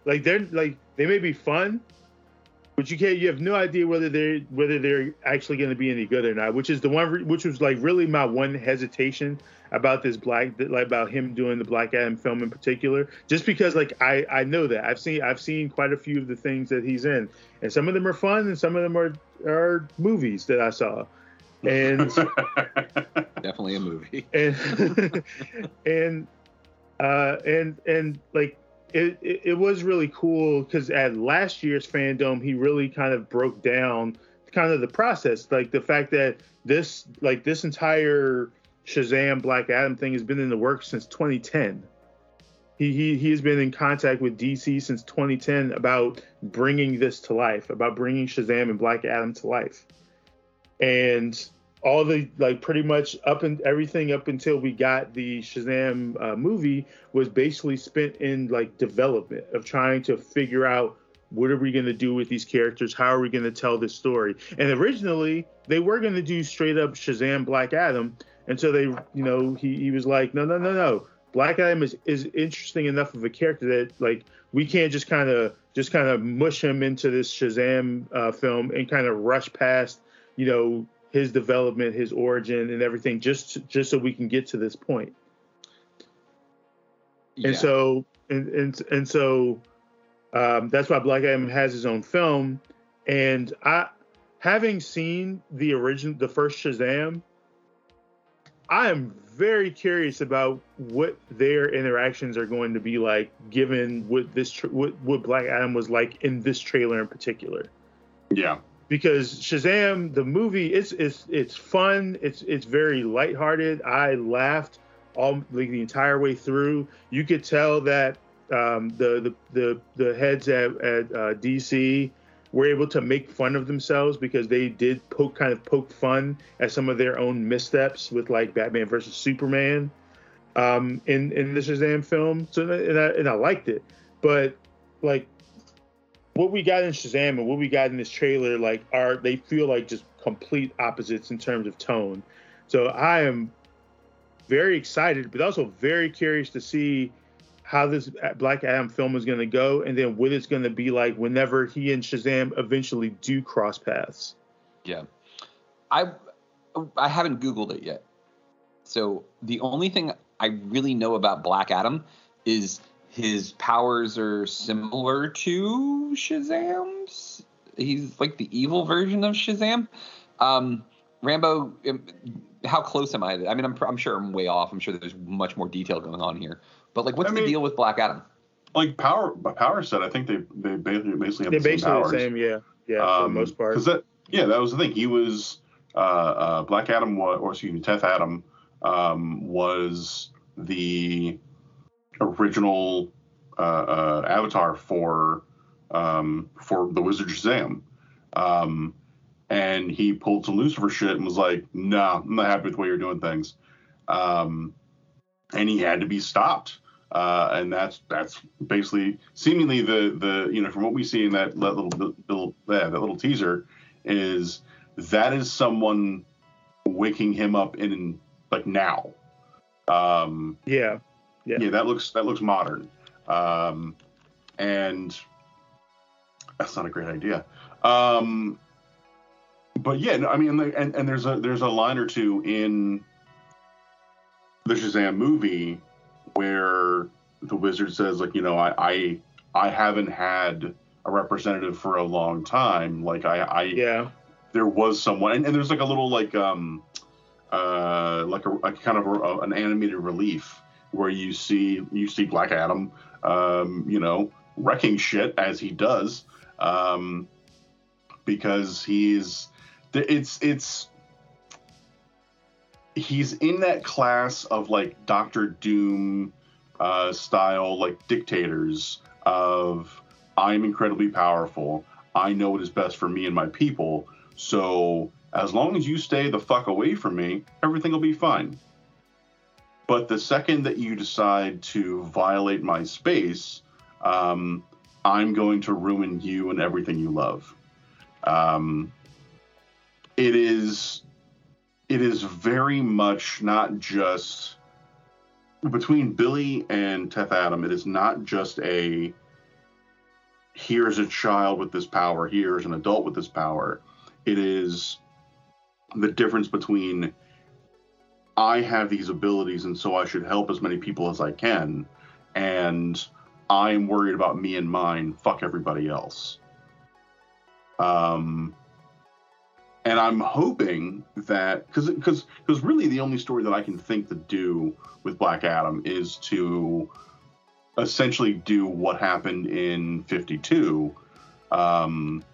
like they're like they may be fun, but you can't. You have no idea whether they're whether they're actually going to be any good or not. Which is the one. Which was like really my one hesitation about this black like about him doing the Black Adam film in particular. Just because like I I know that I've seen I've seen quite a few of the things that he's in, and some of them are fun, and some of them are are movies that I saw, and. definitely a movie. and and uh and and like it, it, was really cool because at last year's fandom he really kind of broke down kind of the process. Like the fact that this like this entire shazam black adam thing has been in the works since 2010 he, he he has been in contact with dc since 2010 about bringing this to life about bringing shazam and black adam to life. And all the like pretty much up and everything up until we got the Shazam uh, movie was basically spent in like development of trying to figure out what are we going to do with these characters? How are we going to tell this story? And originally they were going to do straight up Shazam Black Adam and so they you know he, he was like no no no no. Black Adam is is interesting enough of a character that like we can't just kind of just kind of mush him into this Shazam uh, film and kind of rush past you know his development, his origin, and everything, just just so we can get to this point. Yeah. And so and and and so um, that's why Black Adam has his own film. And I, having seen the original, the first Shazam, I am very curious about what their interactions are going to be like, given what this what what Black Adam was like in this trailer in particular Yeah. Because Shazam the movie it's it's it's fun. It's it's very lighthearted. I laughed all like the entire way through. You could tell that um, the, the the the heads at, at uh, DC were able to make fun of themselves because they did poke kind of poke fun at some of their own missteps with like Batman versus Superman um, in in the Shazam film. So and I, and I liked it. But like what we got in Shazam and what we got in this trailer, like, are they feel like just complete opposites in terms of tone. So I am very excited, but also very curious to see how this Black Adam film is going to go, and then what it's going to be like whenever he and Shazam eventually do cross paths. Yeah. I I haven't Googled it yet. So the only thing I really know about Black Adam is his powers are similar to Shazam's. He's like the evil version of Shazam. Um, Rambo, um, how close am I? I mean, I'm, I'm sure I'm way off. I'm sure there's much more detail going on here. But like, what's I the mean- deal with Black Adam? Like power power set, I think they they basically basically have They're the same basically powers. the same, yeah, yeah, for the Um, most part. Because that, yeah, that was the thing. He was uh, uh, Black Adam, wa- or excuse me, Teth Adam um, was the original uh, uh, avatar for um, for the Wizard Shazam, um, and he pulled some Lucifer shit and was like, "No, I'm not happy with the way you're doing things," um, and he had to be stopped. Uh, and that's that's basically seemingly the the you know from what we see in that little little yeah, that little teaser is that is someone waking him up in like now. Um, yeah, yeah, yeah, that looks that looks modern, um, and that's not a great idea. Um, but yeah, I mean, and, and there's a there's a line or two in the Shazam movie where the wizard says like you know I I, I haven't had a representative for a long time. Like I, I yeah. there was someone, and, and there's like a little like um uh like a, a kind of a, an animated relief where you see you see Black Adam, um, you know, wrecking shit as he does, um, because he's it's it's he's in that class of like Doctor Doom uh, style like dictators of I'm incredibly powerful. I know what is best for me and my people. So as long as you stay the fuck away from me, everything will be fine. But the second that you decide to violate my space, um, I'm going to ruin you and everything you love. Um, it is, it is very much not just between Billy and Teth Adam. It is not just a here's a child with this power, here's an adult with this power. It is the difference between I have these abilities and so I should help as many people as I can, and I'm worried about me and mine. Fuck everybody else. Um, and I'm hoping that because because because really the only story that I can think to do with Black Adam is to essentially do what happened in 52, um,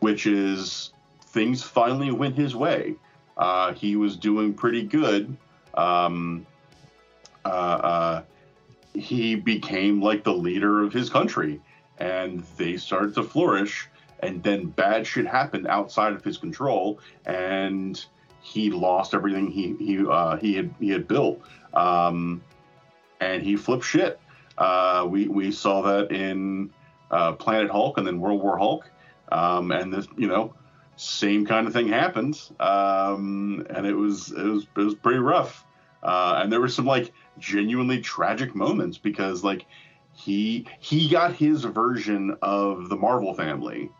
which is things finally went his way. Uh, he was doing pretty good. Um, uh, uh, he became like the leader of his country, and they started to flourish. And then bad shit happened outside of his control, and he lost everything he he uh, he had he had built, um, and he flipped shit. Uh, we we saw that in uh, Planet Hulk and then World War Hulk, um, and this you know same kind of thing happened, um, and it was it was it was pretty rough. Uh, and there were some like genuinely tragic moments because like he he got his version of the Marvel family,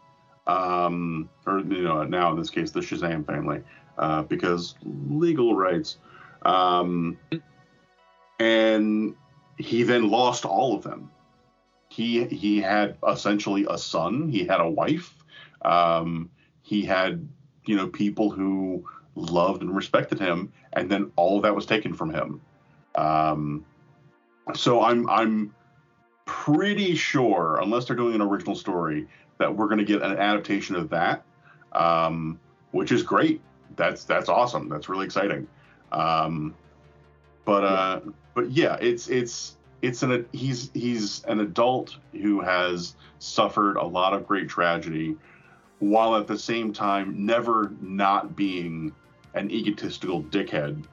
um, or you know now in this case the Shazam family, uh, because legal rights, um, and he then lost all of them. He he had essentially a son. He had a wife. Um, he had you know people who loved and respected him, and then all of that was taken from him. Um, so I'm I'm pretty sure, unless they're doing an original story, that we're going to get an adaptation of that, um, which is great. That's that's awesome. That's really exciting. Um, but uh, but yeah, it's it's it's an he's he's an adult who has suffered a lot of great tragedy, while at the same time never not being an egotistical dickhead.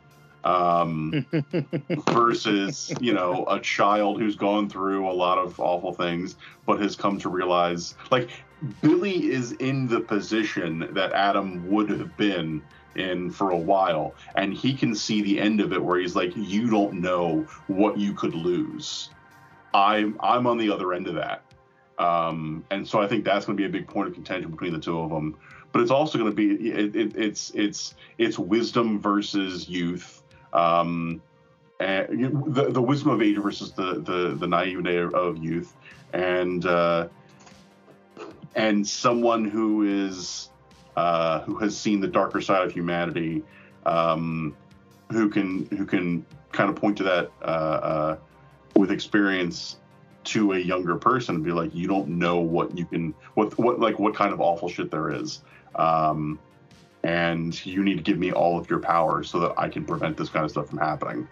Um, versus you know a child who's gone through a lot of awful things but has come to realize like billy is in the position that adam would have been in for a while and he can see the end of it where he's like you don't know what you could lose i'm i'm on the other end of that um, and so i think that's going to be a big point of contention between the two of them but it's also going to be it, it, it's it's it's wisdom versus youth. Um, and you the, the wisdom of age versus the the, the naivete of youth. And uh, and someone who is uh, who has seen the darker side of humanity, um, who can who can kind of point to that uh, uh, with experience to a younger person and be like, you don't know what you can what what like what kind of awful shit there is. Um, and you need to give me all of your power so that I can prevent this kind of stuff from happening.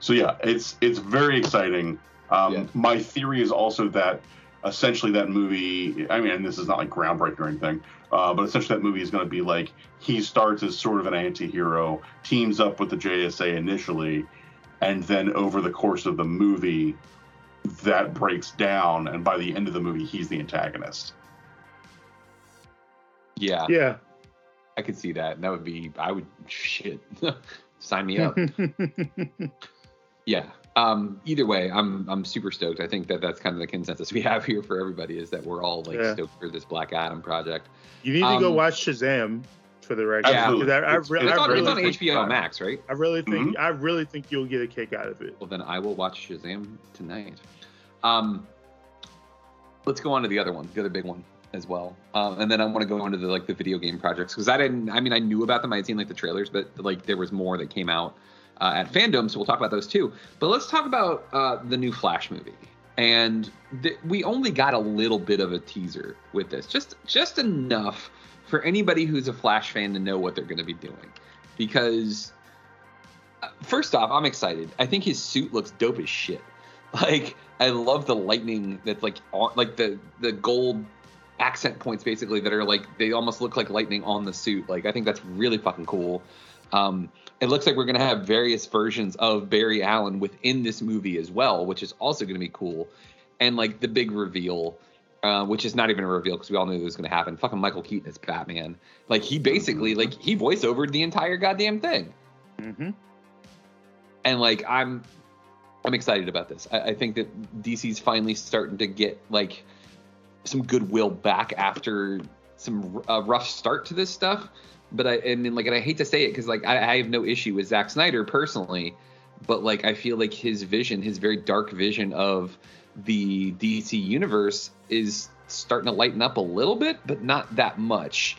So yeah, it's it's very exciting. Um, yeah. My theory is also that essentially that movie. I mean, and this is not like groundbreaking or anything, uh, but essentially that movie is going to be like he starts as sort of an anti-hero, teams up with the JSA initially, and then over the course of the movie, that breaks down, and by the end of the movie, he's the antagonist. Yeah. Yeah. I could see that. That would be I would shit. Sign me up. yeah. Um, either way, I'm I'm super stoked. I think that that's kind of the consensus we have here for everybody is that we're all like Yeah. stoked for this Black Adam project. You need to go Um, watch Shazam for the record. Yeah. because I, I, It's- re- it's I on- really it's on think- HBO Max, right? I really think Mhm. I really think you'll get a kick out of it. Well, then I will watch Shazam tonight. Um, let's go on to the other one, the other big one. as well. Um, and then I want to go into the like the video game projects because I didn't. I mean, I knew about them. I had seen like the trailers, but like there was more that came out uh, at fandom, so we'll talk about those too. But let's talk about uh, the new Flash movie. And th- we only got a little bit of a teaser with this, just just enough for anybody who's a Flash fan to know what they're going to be doing. Because uh, first off, I'm excited. I think his suit looks dope as shit. Like I love the lightning that's like on, like the the gold accent points basically that are like they almost look like lightning on the suit. Like I think that's really fucking cool. Um, it looks like we're gonna have various versions of Barry Allen within this movie as well, which is also gonna be cool. And like the big reveal, uh, which is not even a reveal because we all knew it was gonna happen. Fucking Michael Keaton is Batman. Like he basically like he voice overed the entire goddamn thing. Mm-hmm. And like I'm I'm excited about this. I, I think that DC's finally starting to get like some goodwill back after some rough start to this stuff. But I and then, like and I hate to say it because like I, I have no issue with Zack Snyder personally, but like I feel like his vision, his very dark vision of the DC universe is starting to lighten up a little bit, but not that much.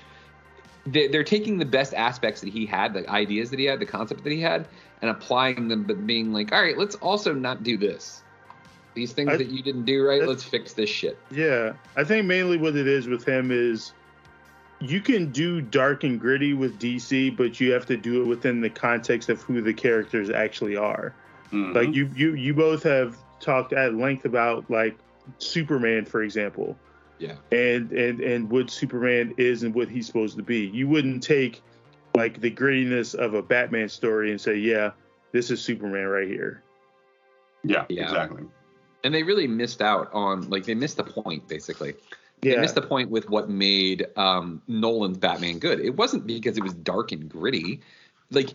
They- They're taking the best aspects that he had, the ideas that he had, the concept that he had, and applying them, but being like, all right, let's also not do this. These things I- that you didn't do right, let's fix this shit. Yeah, I think mainly what it is with him is you can do dark and gritty with DC, but you have to do it within the context of who the characters actually are. Mhm. Like you, you, you both have talked at length about like Superman, for example, Yeah. and and and what Superman is and what he's supposed to be. You wouldn't take like the grittiness of a Batman story and say, yeah, this is Superman right here. Yeah, Yeah. exactly. and they really missed out on like they missed the point basically they Yeah. missed the point with what made um nolan's batman good it wasn't because it was dark and gritty like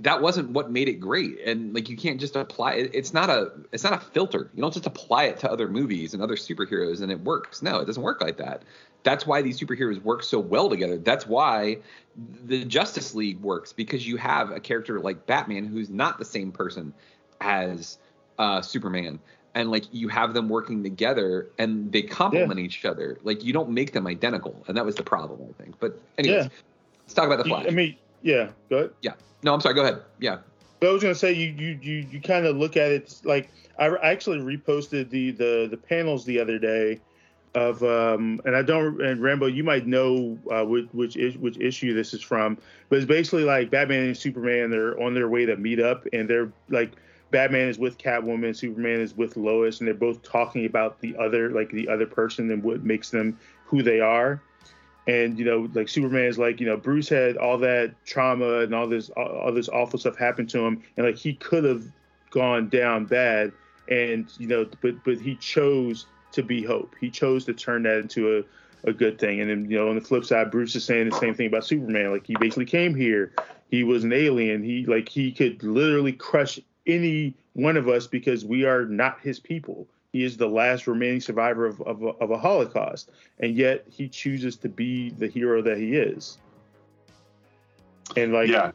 that wasn't what made it great. And like you can't just apply it. It's not a it's not a filter. You don't just apply it to other movies and other superheroes and it works. No it doesn't work like that. That's why these superheroes work so well together. That's why the justice league works because you have a character like batman who's not the same person as uh, Superman, and like you have them working together and they complement each other. Like you don't make them identical, and that was the problem, I think. But anyways, Yeah. let's talk about the Flash. I mean, yeah, go ahead. yeah. No, I'm sorry. Go ahead. Yeah. But I was gonna say you you you, you kind of look at it like I I actually reposted the the the panels the other day of um and I don't and Rambo you might know uh, which which is, which issue this is from but it's basically like Batman and Superman they're on their way to meet up and they're like Batman is with Catwoman Superman is with Lois and they're both talking about the other like the other person and what makes them who they are and you know like superman is like you know bruce had all that trauma and all this all, all this awful stuff happened to him. And like he could have gone down bad and you know but but he chose to be hope. He chose to turn that into a, a good thing. And then you know on the flip side bruce is saying the same thing about superman. Like he basically came here. He was an alien. He like he could literally crush any one of us because we are not his people he is the last remaining survivor of, of, a, of a Holocaust, and yet he chooses to be the hero that he is. And like, yeah,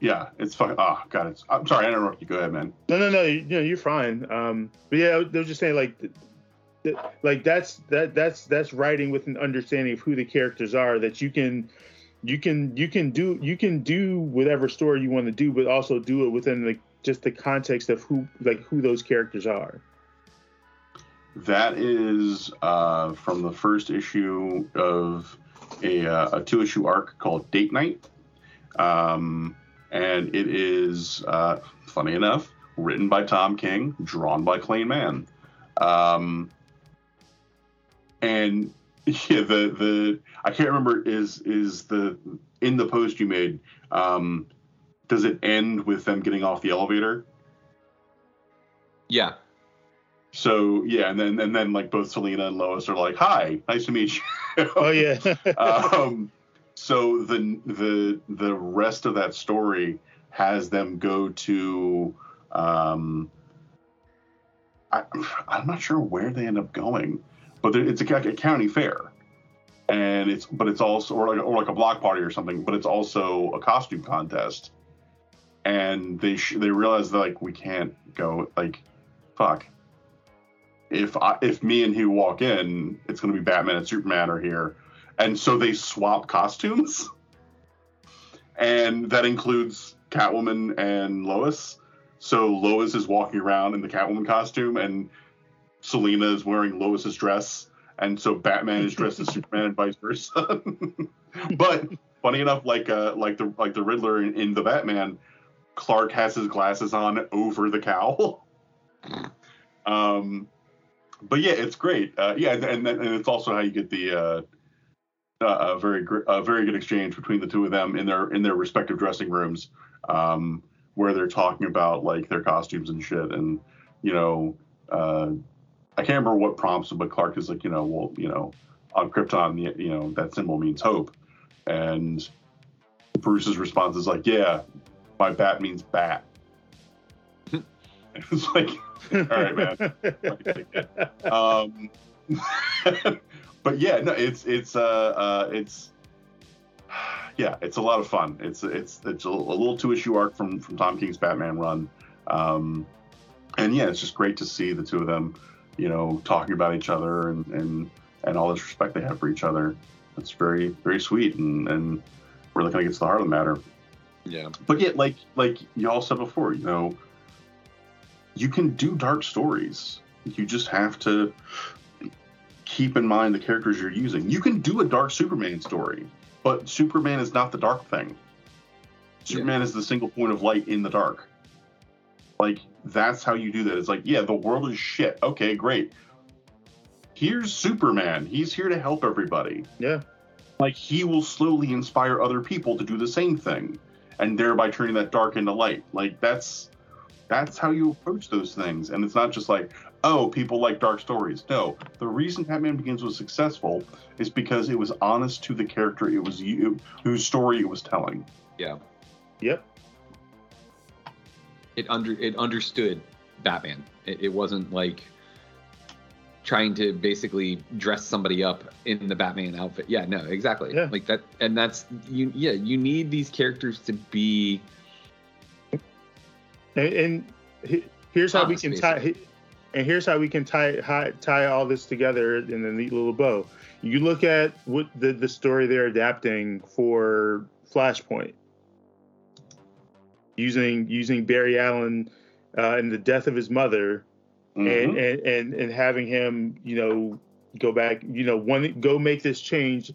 yeah, it's fucking. Oh god, it's. I'm sorry, I interrupted you. Go ahead, man. no, no, no, you, you know, you're fine. Um, but yeah, they were just saying like, th- th- like that's that that's that's writing with an understanding of who the characters are that you can. You can you can do you can do whatever story you want to do, but also do it within the just the context of who like who those characters are. That is uh, from the first issue of a, uh, a two issue arc called Date Night. Um, and it is, uh, funny enough, written by Tom King, drawn by Clay Mann. Um, and yeah, the, the, I can't remember, is, is the, in the post you made, um, does it end with them getting off the elevator? Yeah. So yeah, and then and then like both Selina and Lois are like, "Hi, nice to meet you." Oh yeah. um, so the the the rest of that story has them go to. Um, I, I'm not sure where they end up going, but it's a, a county fair, and it's but it's also or like or like a block party or something, but it's also a costume contest, and they sh- they realize that like we can't go like, fuck if I, if me and Hugh walk in, it's going to be Batman and Superman are here, and so they swap costumes, and that includes Catwoman and Lois. So Lois is walking around in the Catwoman costume, and Selina is wearing Lois's dress, and so Batman is dressed as Superman and vice versa. but funny enough, like uh, like the like the Riddler in, in the Batman, Clark has his glasses on over the cowl. um, but yeah, it's great. Uh, yeah, and, and it's also how you get the uh, uh, a very gr- a very good exchange between the two of them in their in their respective dressing rooms, um, where they're talking about like their costumes and shit, and you know, uh, I can't remember what prompts, but Clark is like, you know, well, you know, on Krypton, you know, that symbol means hope, and Bruce's response is like, yeah, my bat means bat. it's like, all right, man. um, but yeah, no, it's it's uh, uh it's yeah, it's a lot of fun. It's it's it's a, a little two issue arc from from Tom King's Batman run, um, and yeah, it's just great to see the two of them, you know, talking about each other and and and all this respect they have for each other. It's very very sweet and and really kind of gets to the heart of the matter. Yeah. But yet, like like y'all said before, you know, you can do dark stories. You just have to keep in mind the characters you're using. You can do a dark Superman story, but Superman is not the dark thing. Superman is the single point of light in the dark. Like that's how you do that. It's like, yeah, the world is shit. Okay, great. Here's Superman. He's here to help everybody. Yeah. Like he will slowly inspire other people to do the same thing and thereby turning that dark into light. Like that's that's how you approach those things. And it's not just like, oh, people like dark stories. No, the reason Batman Begins was successful is because it was honest to the character it was you whose story it was telling. Yeah. Yep. It under it understood Batman. It, it wasn't like trying to basically dress somebody up in the Batman outfit. Yeah, no, exactly. Yeah. Like that and that's you yeah, you need these characters to be And, and he- here's how we can tie. he- And here's how we can tie tie, tie all this together in a neat little bow. You look at what the the story they're adapting for Flashpoint, using using Barry Allen uh, and the death of his mother, and, and and and having him, you know, go back, you know, one go make this change.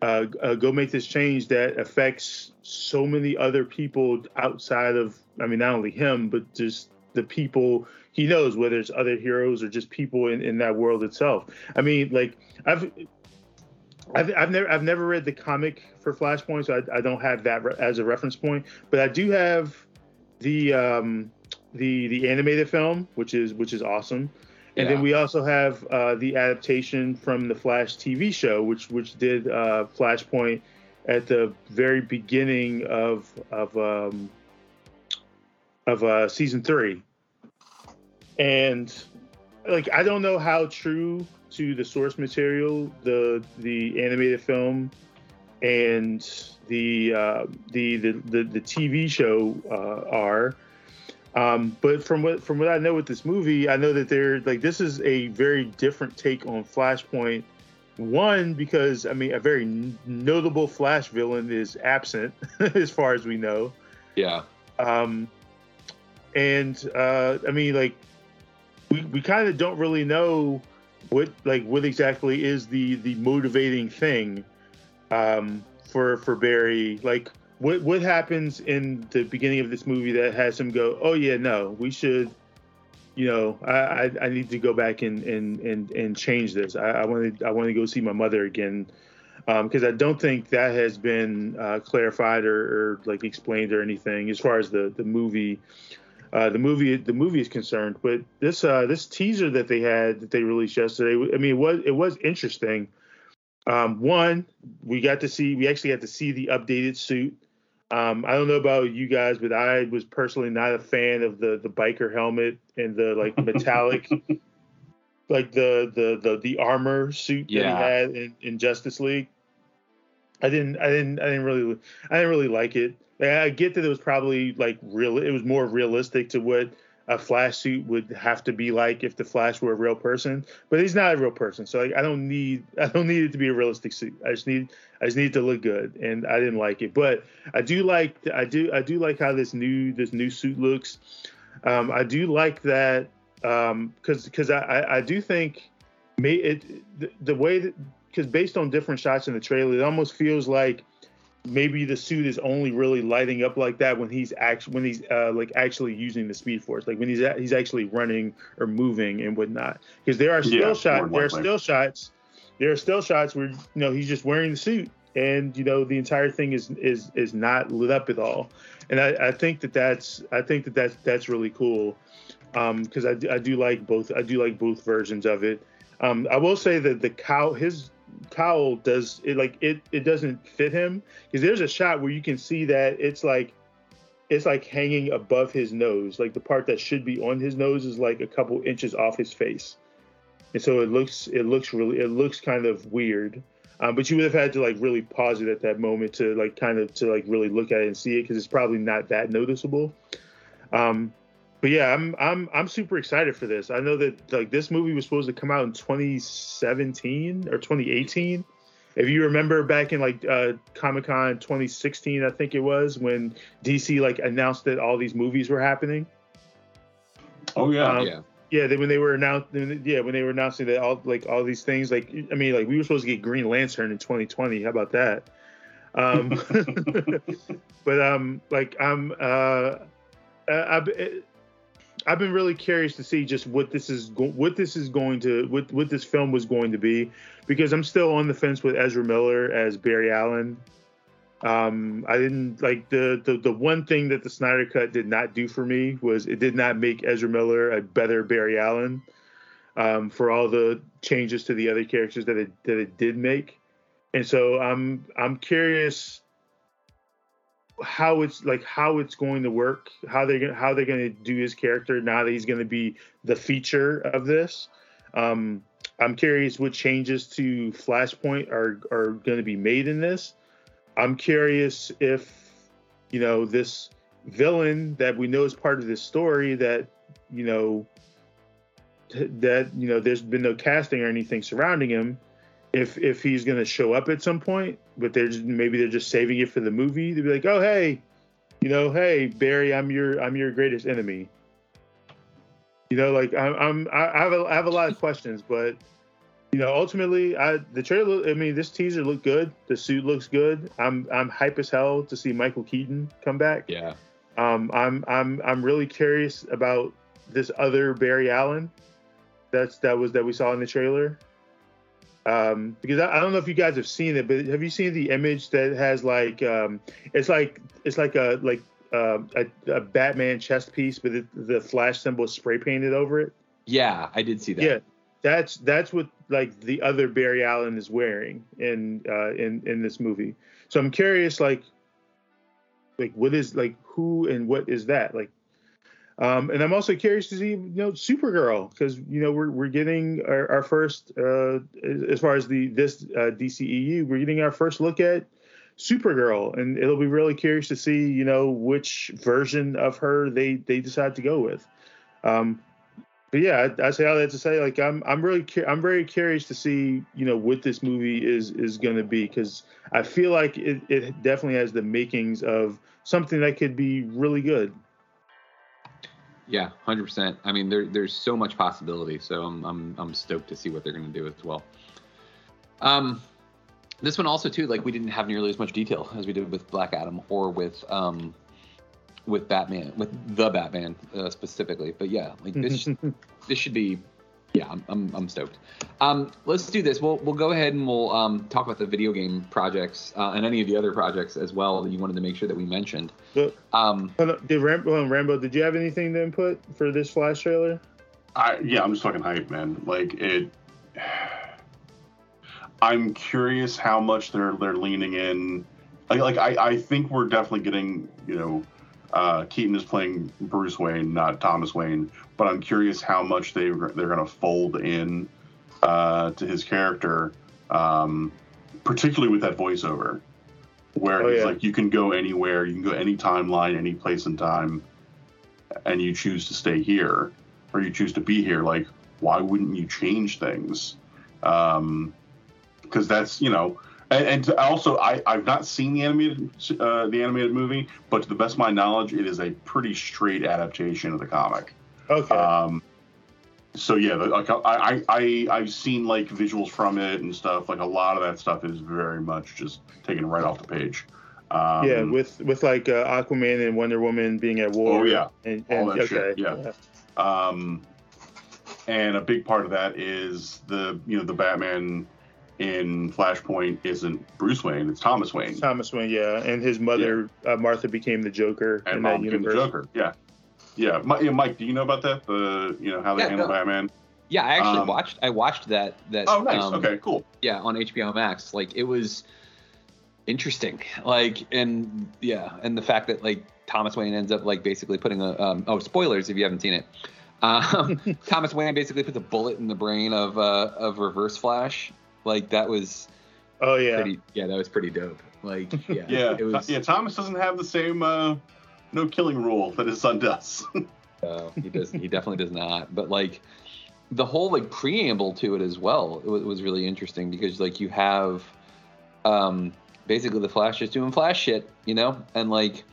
Uh, uh, go make this change that affects so many other people outside of i mean not only him but just the people he knows whether it's other heroes or just people in, in that world itself i mean like i've I've, I've never I've never read the comic for Flashpoint, so I, I don't have that re- as a reference point. But I do have the um, the the animated film, which is which is awesome. And Yeah. then we also have uh, the adaptation from the Flash TV show, which which did uh, Flashpoint at the very beginning of of um, of uh, season three. And like I don't know how true to the source material the the animated film and the uh, the, the the the TV show uh, are. Um, but from what from what I know with this movie, I know that they're like this is a very different take on Flashpoint. One because I mean a very notable Flash villain is absent as far as we know. Yeah. Um, and uh, I mean like we, we kind of don't really know what like what exactly is the the motivating thing um, for for Barry. Like what what happens in the beginning of this movie that has him go, oh yeah, no, we should, you know, I I, I need to go back and and and, and change this. I want to I want to go see my mother again. Because I don't think that has been uh, clarified or, or like explained or anything as far as the the movie uh, the movie the movie is concerned. But this uh, this teaser that they had that they released yesterday, I mean, it was it was interesting. Um, one, we got to see we actually got to see the updated suit. Um, I don't know about you guys, but I was personally not a fan of the the biker helmet and the like metallic, like the the the the armor suit that Yeah. he had in, in Justice League. I didn't I didn't I didn't really I didn't really like it. Like, I get that it was probably like real. It was more realistic to what a Flash suit would have to be like if the Flash were a real person, but he's not a real person. So like, I don't need I don't need it to be a realistic suit. I just need I just need it to look good, and I didn't like it. But I do like I do I do like how this new this new suit looks. Um, I do like that because um, because I, I I do think may it the, the way that because based on different shots in the trailer, it almost feels like maybe the suit is only really lighting up like that when he's actually when he's uh, like actually using the speed force like when he's a- he's actually running or moving and whatnot. Because there are still Yeah, shots there are still shots there are still shots where you know he's just wearing the suit and you know the entire thing is is is not lit up at all. And i, I think that that's i think that that's that's really cool um because I, I do like both i do like both versions of it. Um i will say that the cow his cowl does it like it it doesn't fit him. Because there's a shot where you can see that it's like it's like hanging above his nose. Like the part that should be on his nose is like a couple inches off his face. And so it looks it looks really it looks kind of weird. Um, but you would have had to like really pause it at that moment to like kind of to like really look at it and see it because it's probably not that noticeable. Um but yeah i'm i'm i'm super excited for this i know that like this movie was supposed to come out in 2017 or 2018 if you remember back in like uh, Comic Con 2016, I think it was when DC like announced that all these movies were happening. Oh yeah, Um, yeah. Yeah, they, when they were announced, yeah, when they were announcing that all like all these things, like I mean, like we were supposed to get Green Lantern in 2020. How about that? Um, but um, like I'm, uh, I've, I've been really curious to see just what this is, go- what this is going to, what what this film was going to be, because I'm still on the fence with Ezra Miller as Barry Allen. Um, I didn't like the, the the one thing that the Snyder Cut did not do for me was it did not make Ezra Miller a better Barry Allen. Um, for all the changes to the other characters that it that it did make, and so I'm I'm curious how it's like how it's going to work, how they're gonna how they're going to do his character now that he's going to be the feature of this. Um, I'm curious what changes to Flashpoint are are going to be made in this. I'm curious if you know this villain that we know is part of this story that you know that you know there's been no casting or anything surrounding him if if he's going to show up at some point but they're just, maybe they're just saving it for the movie to be like oh hey you know hey barry i'm your i'm your greatest enemy you know like i'm, I'm i I have a, I have a lot of questions but you know ultimately i the trailer i mean this teaser looked good the suit looks good i'm i'm hype as hell to see michael keaton come back Yeah. um, I'm I'm I'm really curious about this other Barry Allen. That's that was that we saw in the trailer. Um, because I, I don't know if you guys have seen it, but have you seen the image that has like um, it's like it's like a like uh, a, a Batman chest piece, but it, the Flash symbol is spray painted over it. Yeah, I did see that. Yeah, that's that's what like the other Barry Allen is wearing in uh, in in this movie. So I'm curious, like, like what is like who and what is that like? Um, and I'm also curious to see you know Supergirl because you know we're we're getting our, our first uh, as far as the this uh, DCEU we're getting our first look at Supergirl and it'll be really curious to see you know which version of her they they decide to go with. Um, but yeah, I, I say all that to say, like I'm, I'm really, cu- I'm very curious to see, you know, what this movie is is going to be because I feel like it, it definitely has the makings of something that could be really good. Yeah, hundred percent. I mean, there there's so much possibility. So I'm I'm I'm stoked to see what they're going to do as well. Um, this one also too, like we didn't have nearly as much detail as we did with Black Adam or with um with Batman, with the Batman uh, specifically. But yeah, like this this should be. Yeah, I'm, I'm, I'm stoked. Um, let's do this. We'll we'll go ahead and we'll um, talk about the video game projects uh, and any of the other projects as well that you wanted to make sure that we mentioned. But, Um, did Rambo, Rambo, did you have anything to input for this Flash trailer? I yeah, I'm just fucking hyped, man. Like it. I'm curious how much they're they're leaning in. Like like I, I think we're definitely getting you know, uh, Keaton is playing Bruce Wayne, not Thomas Wayne. But I'm curious how much they they're gonna fold in uh, to his character, um, particularly with that voiceover, where Oh, he's yeah. like you can go anywhere, you can go any timeline, any place and time. and you choose to stay here or you choose to be here, like why wouldn't you change things? Um, because that's you know, and, and also I I've not seen the animated uh, the animated movie, but to the best of my knowledge, it is a pretty straight adaptation of the comic. Okay. Um, so yeah, like I, I I I've seen like visuals from it and stuff. Like a lot of that stuff is very much just taken right off the page. Um, yeah, with with like uh, Aquaman and Wonder Woman being at war. Oh, yeah. and, all that okay, shit. Yeah. Um, and a big part of that is the you know the Batman in Flashpoint isn't Bruce Wayne, it's Thomas Wayne. Thomas Wayne, yeah, and his mother uh, Martha became the Joker and in Mom that became the universe. Joker. Yeah, yeah. Mi- yeah. Mike, do you know about that? The you know how they Yeah, handle no. Batman. Yeah, I actually Um, watched. I watched that. That. Oh, nice. um, okay, cool. Yeah, on HBO Max. Like it was interesting. Like and yeah, and the fact that like Thomas Wayne ends up like basically putting a um, oh spoilers if you haven't seen it. Um, Thomas Wayne basically puts a bullet in the brain of uh, of Reverse Flash. Like that was. Oh yeah. Pretty, yeah, that was pretty dope. Like yeah, Yeah, it was. yeah. Thomas doesn't have the same uh, no killing rule that his son does. No, he does. He definitely does not. But like the whole like preamble to it as well, it was, was really interesting because like you have um basically the Flash just doing Flash shit, you know, and like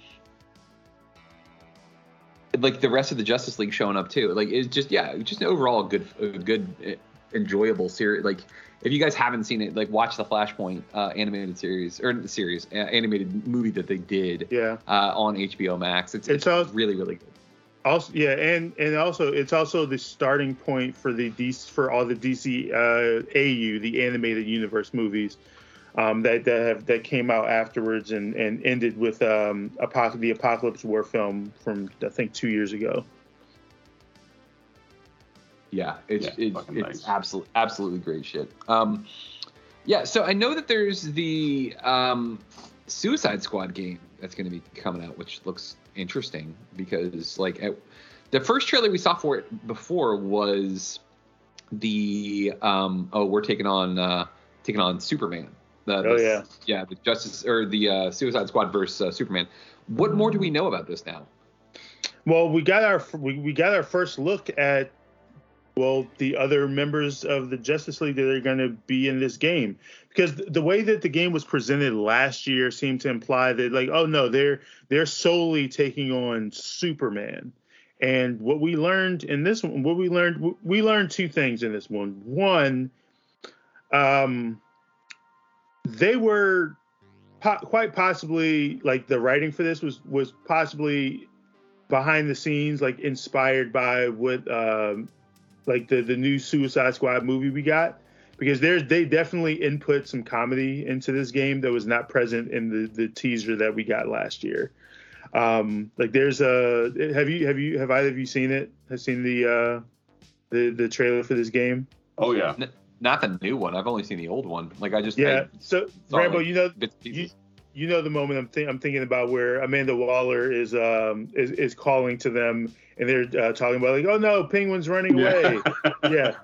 like the rest of the Justice League showing up too. Like it's just yeah, just overall good good eh, enjoyable series. Like if you guys haven't seen it, like watch the Flashpoint uh, animated series or the series uh, animated movie that they did Yeah. uh, on HBO Max. It's, It's it's all- really really good. Also, yeah, and and also it's also the starting point for the DC for all the DC uh, AU, the animated universe movies um, that that have that came out afterwards and and ended with um, Apoc- the Apokolips War film from I think two years ago. Yeah, it's Yeah, it, fucking it's nice. absolutely absolutely great shit. Um, yeah, so I know that there's the um, Suicide Squad game that's going to be coming out, which looks interesting because like at, the first trailer we saw for it before was the um, oh we're taking on uh, taking on Superman. The, Oh, the- yeah. yeah, the Justice or the uh, Suicide Squad versus uh, Superman. What more do we know about this now? Well, we got our we, we got our first look at well the other members of the Justice League that are going to be in this game because the way that the game was presented last year seemed to imply that like oh no they're they're solely taking on Superman. And what we learned in this one, what we learned, we learned two things in this one. One, um, they were po- quite possibly like the writing for this was was possibly behind the scenes like inspired by what um like the the new Suicide Squad movie we got because there's they definitely input some comedy into this game that was not present in the the teaser that we got last year. Um like there's a have you have you have either of you seen it? Have seen the uh the the trailer for this game? oh yeah. N- not the new one. I've only seen the old one. Like I just Yeah. I So Rambo, like, you know you, pieces. You know the moment I'm, think I'm thinking about where Amanda Waller is um is, is calling to them and they're uh, talking about like oh no penguin's running away. Yeah.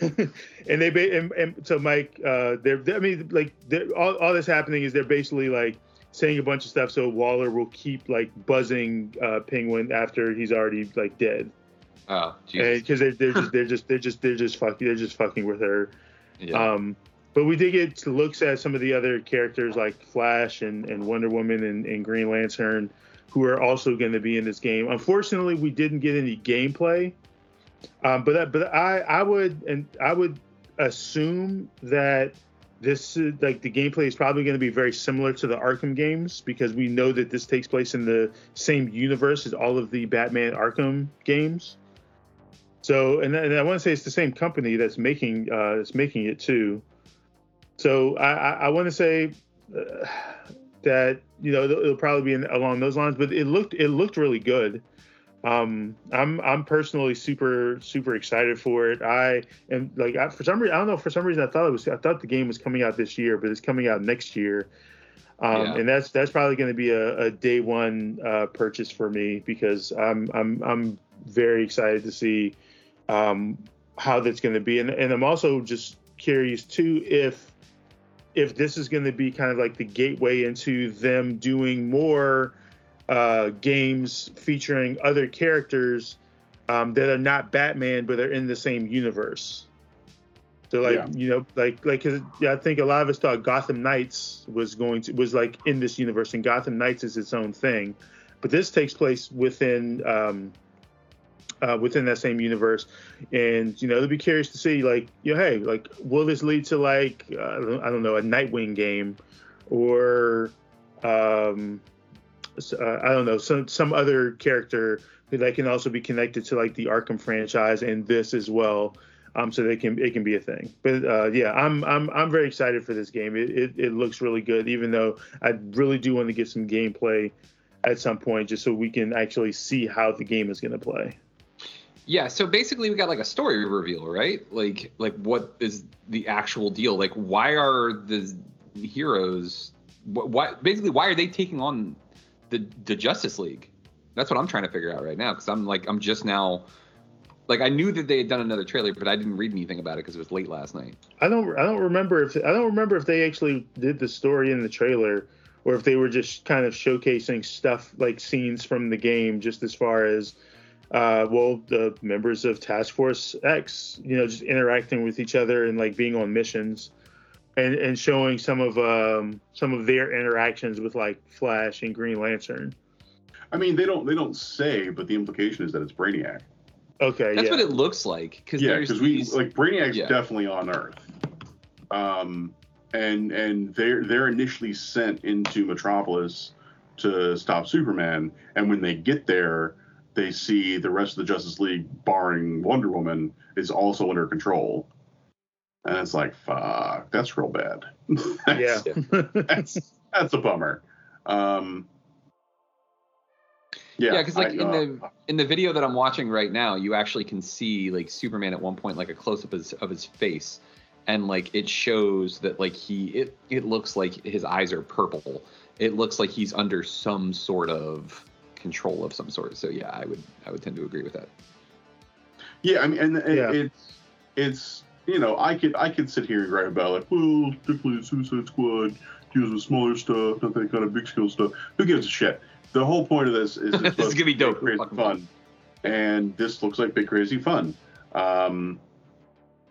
And they ba- and, and so Mike uh they're I mean like they're, all all that's happening is they're basically like saying a bunch of stuff so Waller will keep like buzzing uh penguin after he's already like dead. Oh, because they're, they're just they're just they're just they're just fucking they're just fucking with her. Yeah. um, but we did get looks at some of the other characters like Flash and, and Wonder Woman and, and Green Lantern, who are also going to be in this game. Unfortunately, we didn't get any gameplay. Um, but but I I would and I would assume that this is, like the gameplay is probably going to be very similar to the Arkham games because we know that this takes place in the same universe as all of the Batman Arkham games. So, and, and I want to say it's the same company that's making uh, that's making it too. So I, I, I want to say uh, that you know it'll, it'll probably be in, along those lines, but it looked it looked really good. Um, I'm I'm personally super super excited for it. I am like I, for some reason I don't know for some reason I thought it was I thought the game was coming out this year, but it's coming out next year. Um, Yeah. and that's that's probably going to be a, a day one uh, purchase for me because I'm I'm I'm very excited to see um, how that's going to be, and and I'm also just curious too if if this is going to be kind of like the gateway into them doing more uh, games featuring other characters um, that are not Batman, but are in the same universe. So like Yeah. you know like like 'cause, I think a lot of us thought Gotham Knights was going to was like in this universe, and Gotham Knights is its own thing, but this takes place within um, uh, within that same universe, and you know they'll be curious to see like you know hey like will this lead to like uh, I don't- know a Nightwing game, or um, uh, I don't know some some other character that can also be connected to like the Arkham franchise and this as well. Um, so they can it can be a thing. But uh, yeah, I'm I'm I'm very excited for this game. It, it it looks really good, even though I really do want to get some gameplay at some point, just so we can actually see how the game is going to play. Yeah, so basically we got like a story reveal, right? Like like what is the actual deal? Like why are the heroes wh- why basically why are they taking on the the Justice League? That's what I'm trying to figure out right now cuz I'm like I'm just now like I knew that they had done another trailer, but I didn't read anything about it because it was late last night. I don't I don't remember if I don't remember if they actually did the story in the trailer or if they were just kind of showcasing stuff like scenes from the game just as far as uh well the members of Task Force X, you know, just interacting with each other and like being on missions and and showing some of um some of their interactions with like Flash and Green Lantern. I mean, they don't they don't say, but the implication is that it's Brainiac. Okay, That's yeah. what it looks like cuz yeah, there's because we these like Brainiac's Yeah. definitely on Earth. Um, and and they're they're initially sent into Metropolis to stop Superman, and when they get there, they see the rest of the Justice League, barring Wonder Woman, is also under control. And it's like, fuck, that's real bad. yeah. that's that's a bummer. Um, yeah, Yeah, because like I- in uh, the in the video that I'm watching right now, you actually can see like Superman at one point, like a close up of his, of his face, and like it shows that like he it it looks like his eyes are purple. It looks like he's under some sort of control of some sort. So yeah, I would I would tend to agree with that. Yeah, I mean, and, and Yeah. it's it's you know, I could I could sit here and write about like, well, typically Suicide Squad deals with smaller stuff, not that kind of big scale stuff. Who gives a shit? The whole point of this is This is gonna be dope. crazy Fucking fun, and this looks like big crazy fun. Um,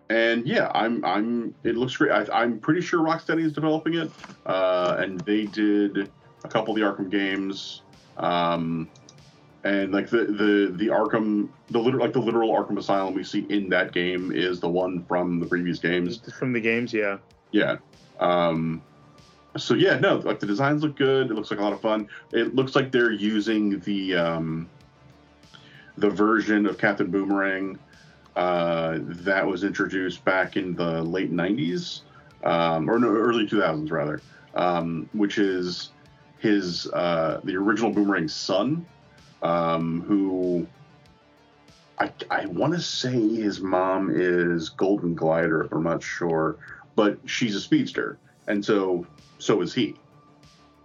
and yeah, I'm I'm it looks great. I, I'm pretty sure Rocksteady is developing it, uh, and they did a couple of the Arkham games. Um, and like the the the Arkham, the literal like the literal Arkham Asylum we see in that game is the one from the previous games. From the games, yeah. Yeah. Um, so yeah, no, like the designs look good. It looks like a lot of fun. It looks like they're using the um, the version of Captain Boomerang uh, that was introduced back in the late '90s um, or no, early 2000s rather, um, which is his uh, the original Boomerang's son, um, who I, I want to say his mom is Golden Glider, if I'm not sure, but she's a speedster, and so so is he.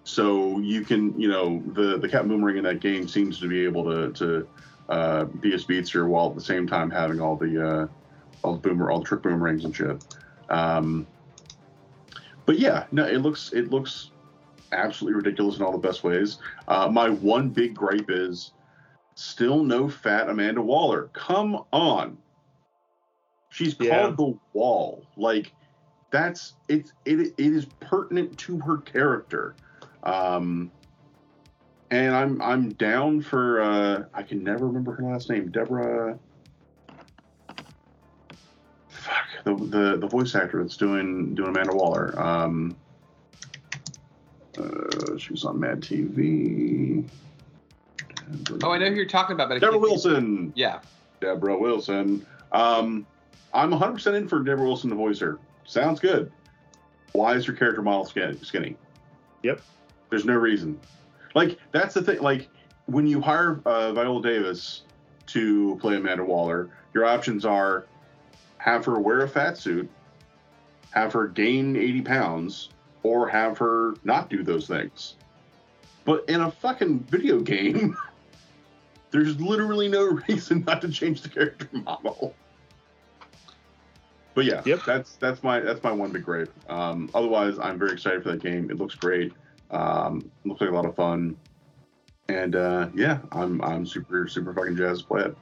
So you can, you know, the the Captain Boomerang in that game seems to be able to to uh, be a speedster while at the same time having all the uh, all the boomer all the trick boomerangs and shit. Um, but yeah, no, it looks it looks absolutely ridiculous in all the best ways. Uh, my one big gripe is still no fat Amanda Waller. Come on. She's called Yeah. the Wall. Like that's it's it it is pertinent to her character. Um and I'm I'm down for uh I can never remember her last name. Debra Fuck the the, the voice actor that's doing doing Amanda Waller. Um uh, she was on Mad TV. Oh, I know who you're talking about, but Debra Wilson. Yeah, Debra Wilson. Um, I'm 100% in for Debra Wilson to voice her. Sounds good. Why is her character model skinny? skinny? Yep. There's no reason. Like, that's the thing. Like, when you hire uh, Viola Davis to play Amanda Waller, your options are have her wear a fat suit, have her gain 80 pounds, or have her not do those things. But in a fucking video game, there's literally no reason not to change the character model. But yeah, Yep. that's that's my that's my one big gripe. Um, otherwise, I'm very excited for that game. It looks great. Um, it looks like a lot of fun. And uh, yeah, I'm I'm super super fucking jazzed to play it.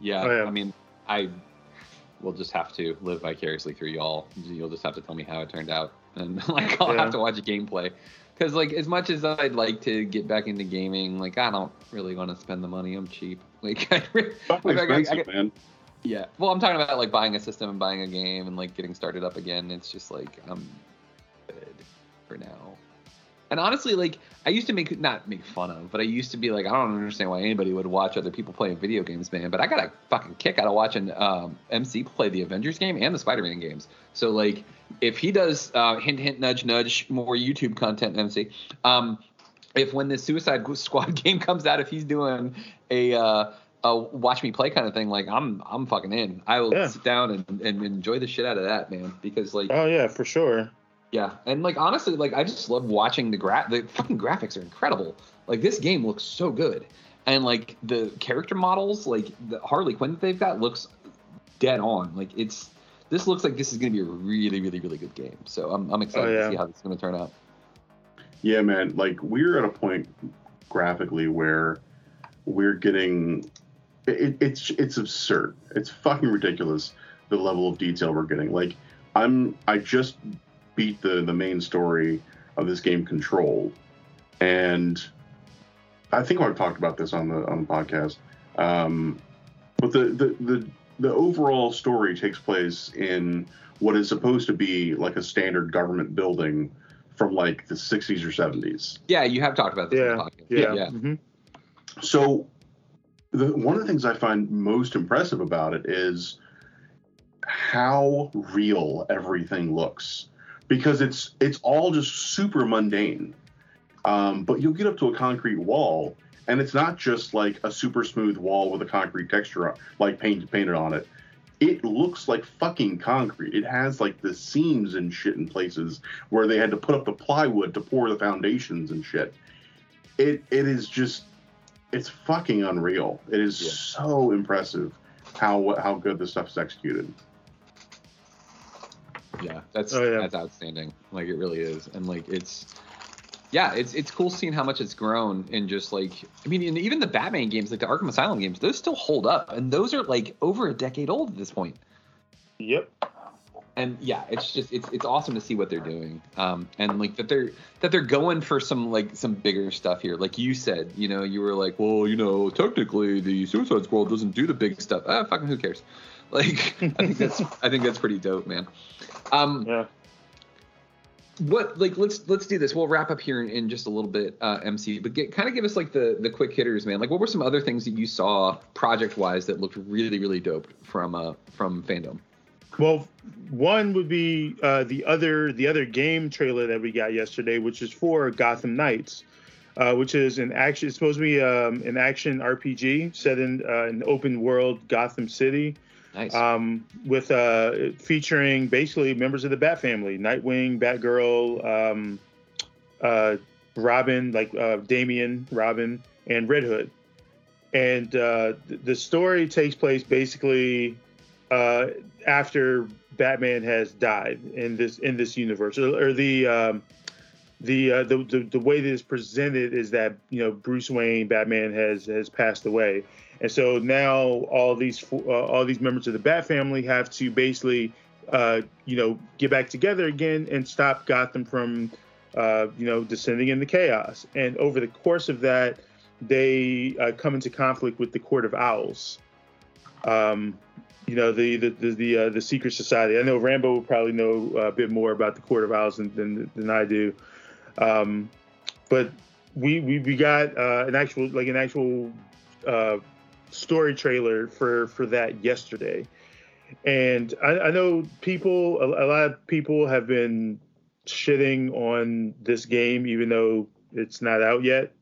Yeah, Oh, yeah. I mean, I will just have to live vicariously through y'all. You'll just have to tell me how it turned out, and like I'll Yeah. have to watch a gameplay. Because like as much as I'd like to get back into gaming, like I don't really want to spend the money. I'm cheap. Like, I, I- I- man. yeah. Well, I'm talking about like buying a system and buying a game and like getting started up again. It's just like I'm good for now. And honestly, like I used to make not make fun of, but I used to be like, I don't understand why anybody would watch other people playing video games, man. But I got a fucking kick out of watching um, MC play the Avengers game and the Spider-Man games. So like, if he does uh, hint hint nudge nudge more YouTube content, MC. Um, if when the Suicide Squad game comes out, if he's doing a uh, a watch me play kind of thing, like I'm I'm fucking in. I will Yeah. sit down and, and enjoy the shit out of that, man. Because like Oh yeah, for sure. Yeah, and like honestly, like I just love watching the gra the fucking graphics are incredible. Like this game looks so good, and like the character models, like the Harley Quinn that they've got looks dead on. Like it's this looks like this is gonna be a really really really good game. So I'm I'm excited Oh, yeah. to see how this is gonna turn out. Yeah, man. Like we're at a point graphically where we're getting it, it's it's absurd. It's fucking ridiculous the level of detail we're getting. Like I'm I just beat the the main story of this game Control, and I think I've talked about this on the on the podcast. Um, but the the the the overall story takes place in what is supposed to be like a standard government building from like the 60s or 70s. Yeah, you have talked about this on the podcast. Yeah. yeah. Mm-hmm. So, the, one of the things I find most impressive about it is how real everything looks, because it's it's all just super mundane. Um, but you'll get up to a concrete wall, and it's not just like a super smooth wall with a concrete texture, like paint painted on it. It looks like fucking concrete. It has like the seams and shit in places where they had to put up the plywood to pour the foundations and shit. It it is just it's fucking unreal. It is so impressive how how good this stuff is executed. Yeah, that's Oh, yeah. that's outstanding. Like it really is, and like it's yeah, it's it's cool seeing how much it's grown and just like I mean, even the Batman games, like the Arkham Asylum games, those still hold up, and those are like over a decade old at this point. Yep. And yeah, it's just it's it's awesome to see what they're doing, um, and like that they're that they're going for some like some bigger stuff here. Like you said, you know, you were like, well, you know, technically the Suicide Squad doesn't do the big stuff. Ah, fucking who cares? Like I think that's I think that's pretty dope, man. Um, yeah. What like let's let's do this. We'll wrap up here in, in just a little bit, uh, MC. But get, kind of give us like the the quick hitters, man. Like what were some other things that you saw project wise that looked really really dope from uh from fandom? Well, one would be uh, the other the other game trailer that we got yesterday, which is for Gotham Knights, uh, which is an action. It's supposed to be um, an action RPG set in uh, an open world Gotham City. Nice. Um, with uh, featuring basically members of the Bat family: Nightwing, Batgirl, um, uh, Robin, like uh, Damian, Robin, and Red Hood. And uh, th- the story takes place basically uh, after Batman has died in this in this universe, or, or the um, the, uh, the the the way that it's presented is that you know Bruce Wayne, Batman has has passed away, and so now all these uh, all these members of the Bat family have to basically uh, you know get back together again and stop Gotham from uh, you know descending into chaos. And over the course of that, they uh, come into conflict with the Court of Owls. Um, you know the the the the, uh, the secret society. I know Rambo will probably know a bit more about the Court of Owls than than, than I do, um, but we we, we got uh, an actual like an actual uh, story trailer for for that yesterday, and I, I know people a, a lot of people have been shitting on this game even though it's not out yet.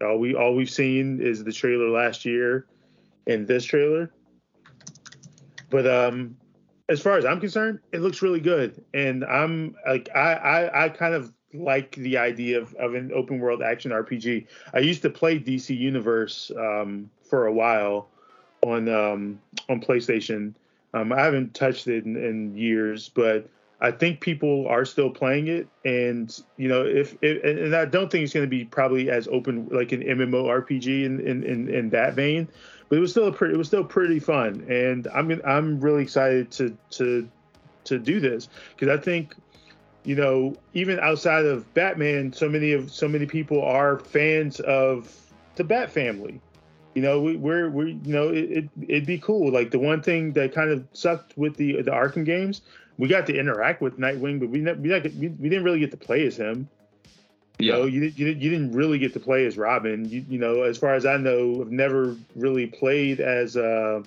All we all we've seen is the trailer last year and this trailer. But um as far as I'm concerned, it looks really good. And I'm like I I, I kind of like the idea of, of an open world action RPG. I used to play DC Universe um, for a while on um, on PlayStation. Um, I haven't touched it in, in years, but I think people are still playing it, and you know, if, and I don't think it's going to be probably as open like an MMO RPG in, in in in that vein, but it was still a pretty it was still pretty fun, and I'm I'm really excited to to to do this because I think you know even outside of Batman, so many of so many people are fans of the Bat family. You know, we, we're we you know it, it it'd be cool. Like the one thing that kind of sucked with the the Arkham games, we got to interact with Nightwing, but we ne- we, not, we, we didn't really get to play as him. You Yeah. know, you, you, you didn't really get to play as Robin. You, you know, as far as I know, I've never really played as uh,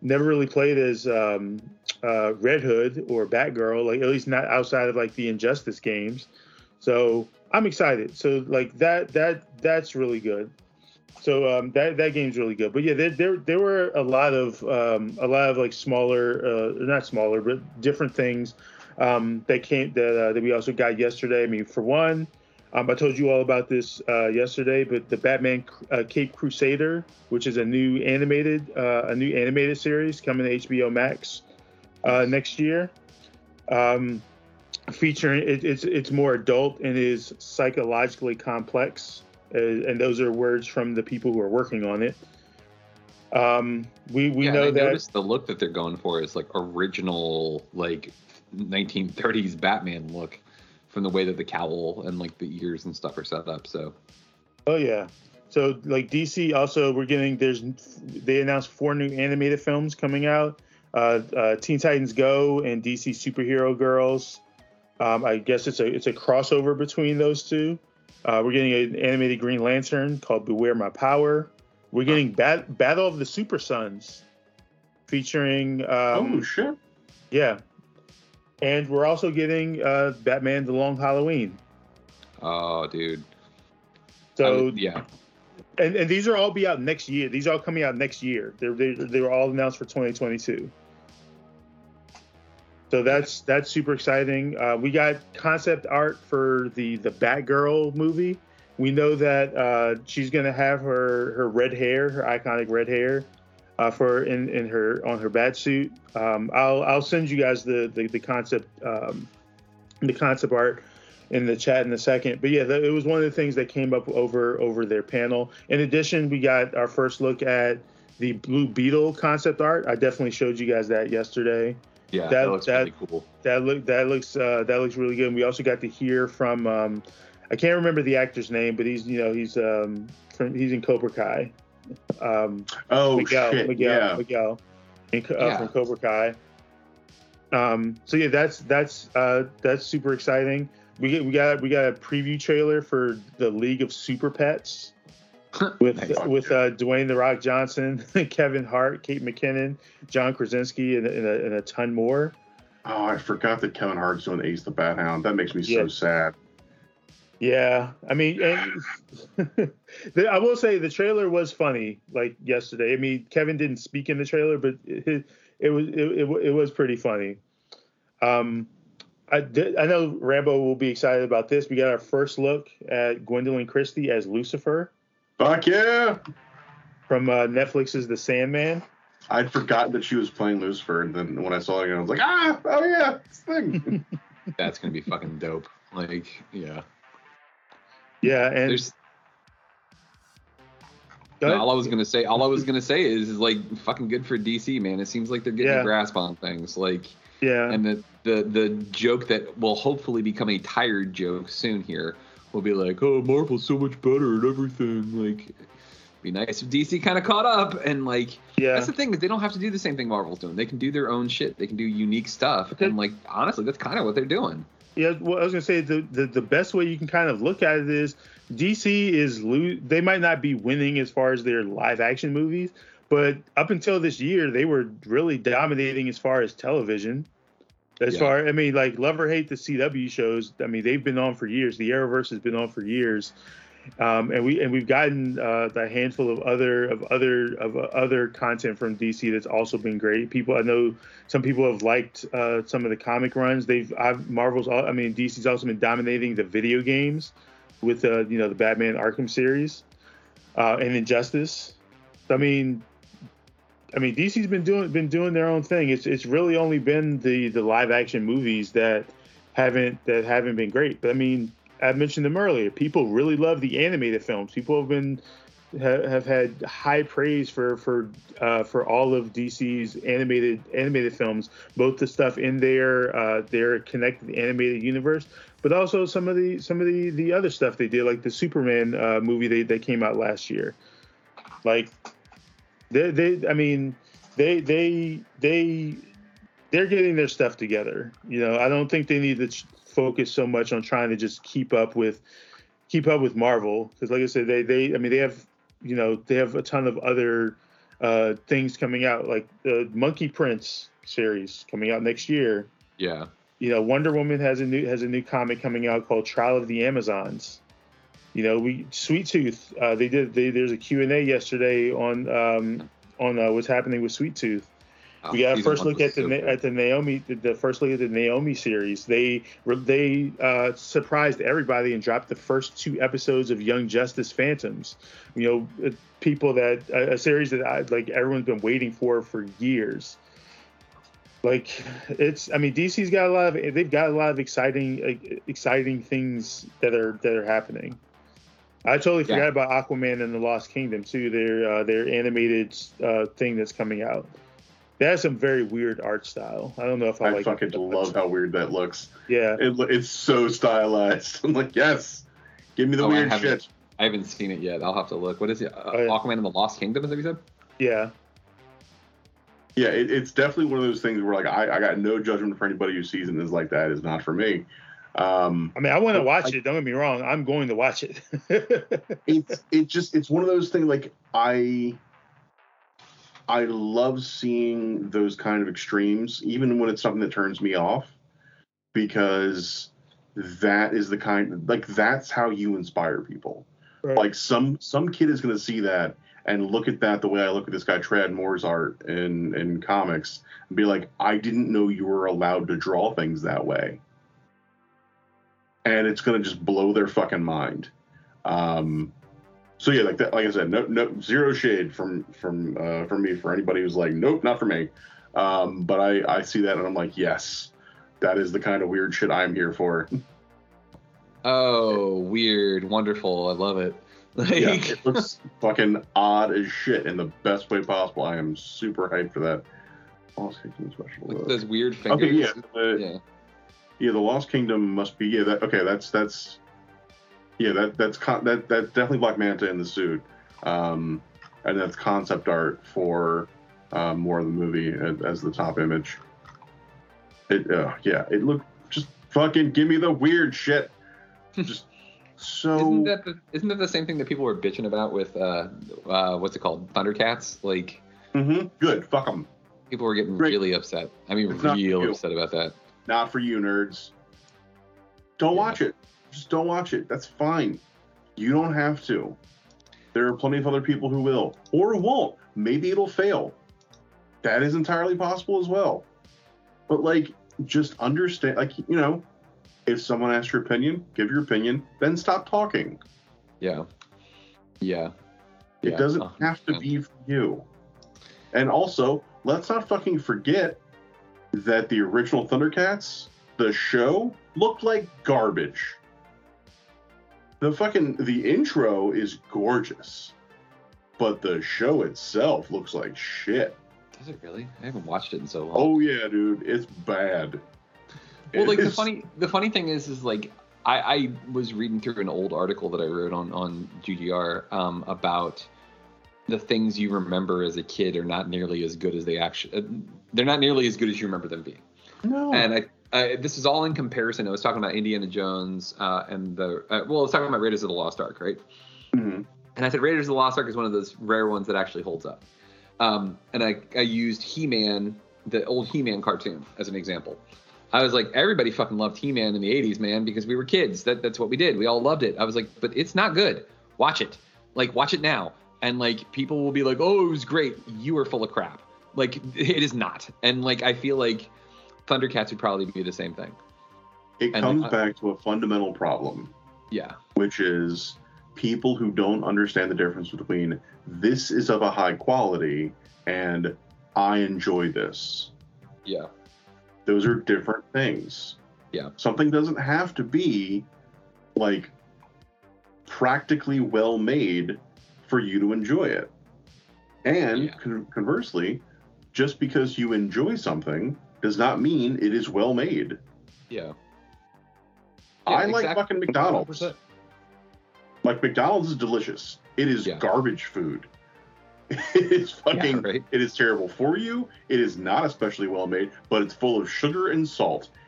never really played as um, uh, Red Hood or Batgirl, like at least not outside of like the Injustice games. So I'm excited. So like that that that's really good. So um, that that game's really good. But yeah, there there, there were a lot of um, a lot of like smaller, uh, not smaller, but different things um, that came that uh, that we also got yesterday. I mean, for one, um, I told you all about this uh, yesterday, but the Batman uh, Caped Crusader, which is a new animated uh, a new animated series coming to HBO Max uh, next year. Um, featuring it, it's it's more adult and is psychologically complex, uh, and those are words from the people who are working on it. Um, we we yeah, know that noticed the look that they're going for is like original, like 1930s Batman look, from the way that the cowl and like the ears and stuff are set up. So Oh yeah. So like DC also we're getting there's they announced four new animated films coming out. Uh, uh, Teen Titans Go and DC Superhero Girls. Um, I guess it's a it's a crossover between those two. Uh, we're getting an animated Green Lantern called Beware My Power. We're getting Bat- Battle of the Super Sons, featuring. Um, oh shit! Yeah, and we're also getting uh, Batman: The Long Halloween. Oh, dude. So yeah, and, and these are all be out next year. These are all coming out next year. They're they're, they were all announced for 2022. So that's that's super exciting. Uh, we got concept art for the the Batgirl movie. We know that uh, she's gonna have her her red hair, her iconic red hair, uh, for in in her on her bat suit. Um, I'll I'll send you guys the the, the concept um, the concept art in the chat in a second. But yeah, it was one of the things that came up over over their panel. In addition, we got our first look at the Blue Beetle concept art. I definitely showed you guys that yesterday. Yeah, that, looks really cool. That look that looks uh, that looks really good. And we also got to hear from um, I can't remember the actor's name, but he's you know he's um, from he's in Cobra Kai. Um, Oh Miguel, shit! Miguel, yeah. Miguel, in, uh, Yeah. from Cobra Kai. Um, so yeah, that's that's uh, that's super exciting. We get we got we got a preview trailer for the League of Super Pets with Nice. with uh, Dwayne the Rock Johnson, Kevin Hart, Kate McKinnon, John Krasinski, and, and, a, and a ton more. Oh, I forgot that Kevin Hart's doing Ace the Bat Hound. That makes me Yeah. so sad. Yeah, I mean, the, I will say the trailer was funny. Like yesterday, I mean, Kevin didn't speak in the trailer, but it, it was it, it, it was pretty funny. Um, I did, I know Rambo will be excited about this. We got our first look at Gwendoline Christie as Lucifer Fuck yeah! from uh, Netflix's The Sandman. I'd forgotten that she was playing Lucifer, and then when I saw it again, I was like, ah, oh yeah, this thing. That's gonna be fucking dope. Like, yeah. Yeah, and There's Go no, all I was gonna say. All I was gonna say is, is like fucking good for DC, man. It seems like they're getting Yeah. a grasp on things. Like, yeah, and the the the joke that will hopefully become a tired joke soon here will be like, oh, Marvel's so much better and everything. Like, be nice if DC kind of caught up and like. yeah. That's the thing is they don't have to do the same thing Marvel's doing. They can do their own shit. They can do unique stuff. And like honestly, that's kind of what they're doing. Yeah, well, I was gonna say the, the the best way you can kind of look at it is DC is lo- they might not be winning as far as their live action movies, but up until this year they were really dominating as far as television. As Yeah. far I mean, like love or hate the CW shows. I mean, they've been on for years. The Arrowverse has been on for years, um, and we and we've gotten uh, a handful of other of other of uh, other content from DC that's also been great. People I know some people have liked uh, some of the comic runs. They've I've, Marvel's al- I mean DC's also been dominating the video games with uh, you know the Batman Arkham series uh, and Injustice. I mean, I mean, DC's been doing been doing their own thing. It's it's really only been the the live action movies that haven't that haven't been great. But I mean, I've mentioned them earlier. People really love the animated films. People have been have, have had high praise for for uh, for all of DC's animated animated films, both the stuff in their uh, their connected animated universe, but also some of the some of the the other stuff they did, like the Superman uh, movie they that came out last year. Like they they I mean they they they they're getting their stuff together. You know, I don't think they need to focus so much on trying to just keep up with keep up with Marvel because, like I said, they they I mean they have you know they have a ton of other uh, things coming out, like the Monkey Prince series coming out next year. Yeah. You know, Wonder Woman has a new has a new comic coming out called Trial of the Amazons. You know, we Sweet Tooth. Uh, they did. They, there's a Q and A yesterday on um, on uh, what's happening with Sweet Tooth. Oh, we got a first look at the at the Naomi the, the first look at the Naomi series. They they uh, surprised everybody and dropped the first two episodes of Young Justice Phantoms. You know, uh, people that a, a series that I, like everyone's been waiting for for years. Like it's, I mean, DC's got a lot of they've got a lot of exciting exciting things that are that are happening. I totally Yeah. forgot about Aquaman and the Lost Kingdom too. Their uh, their animated uh, thing that's coming out. That has some very weird art style. I don't know if I, I like fucking it. love how weird that looks. Yeah, It, it's so stylized. I'm like, yes, give me the Oh, weird haven't- shit. I haven't seen it yet. I'll have to look. What is it? Uh, Oh, yeah. Aquaman and the Lost Kingdom, is that what you said? yeah. Yeah, it, it's definitely one of those things where like I, I got no judgment for anybody who sees it and is like that is not for me. Um, I mean, I want to watch I- it. Don't get me wrong. I'm going to watch it. it's it just it's one of those things like I I love seeing those kind of extremes, even when it's something that turns me off, because that is the kind like that's how you inspire people. Right. Like some some kid is gonna see that and look at that the way I look at this guy Tradd Moore's art in in comics and be like, I didn't know you were allowed to draw things that way. And it's gonna just blow their fucking mind. Um, so yeah, like that, like I said, no, no, zero shade from from uh, from me for anybody who's like, nope, not for me. Um, but I I see that and I'm like, yes, that is the kind of weird shit I'm here for. Oh, weird, wonderful. I love it. Like, yeah, it looks fucking odd as shit in the best way possible. I am super hyped for that. Lost Kingdom special. like uh, those weird fingers. Okay, yeah, the, yeah. Yeah, the Lost Kingdom must be yeah. That okay, that's that's yeah, that that's con- that that's definitely Black Manta in the suit, um, and that's concept art for um, more of the movie as, as the top image. It uh, yeah, it looked just fucking give me the weird shit. Just so Isn't that the, isn't that the same thing that people were bitching about with uh, uh what's it called Thundercats? Like mm-hmm. good. Fuck them. people were getting Great. really upset. I mean, It's real upset about that. Not for you nerds. Don't Yeah. watch it. Just don't watch it. That's fine. You don't have to. There are plenty of other people who will or won't. Maybe it'll fail. That is entirely possible as well. But like, just understand. Like, you know, if someone asks your opinion, give your opinion. Then stop talking. Yeah, yeah. It Yeah, doesn't uh, have to be for you. And also, let's not fucking forget that the original Thundercats, the show, looked like garbage. The fucking the intro is gorgeous, but the show itself looks like shit. Does it really? I haven't watched it in so long. Oh yeah, dude, it's bad. well, like the funny the funny thing is, is like I, I was reading through an old article that I wrote on on GGR um, about the things you remember as a kid are not nearly as good as they actually. Uh, they're not nearly as good as you remember them being. No. And I, I this is all in comparison. I was talking about Indiana Jones uh, and the uh, well, I was talking about Raiders of the Lost Ark, right? Mm-hmm. And I said Raiders of the Lost Ark is one of those rare ones that actually holds up. Um, and I, I used He-Man, the old He-Man cartoon, as an example. I was like, everybody fucking loved He-Man in the 80s, man, because we were kids. That, that's what we did. We all loved it. I was like, but it's not good. Watch it. Like, watch it now. And like, people will be like, oh, it was great. You are full of crap. Like, it is not. And like, I feel like Thundercats would probably be the same thing. It and, comes back to a fundamental problem, Yeah. which is people who don't understand the difference between this is of a high quality and I enjoy this. Yeah. Those are different things. Yeah. Something doesn't have to be like practically well made for you to enjoy it. And con- conversely, just because you enjoy something does not mean it is well made. Yeah. I Yeah, like fucking McDonald's. 100%. Like McDonald's is delicious. It is garbage food. it is fucking. It is terrible for you. It is not especially well made, but it's full of sugar and salt.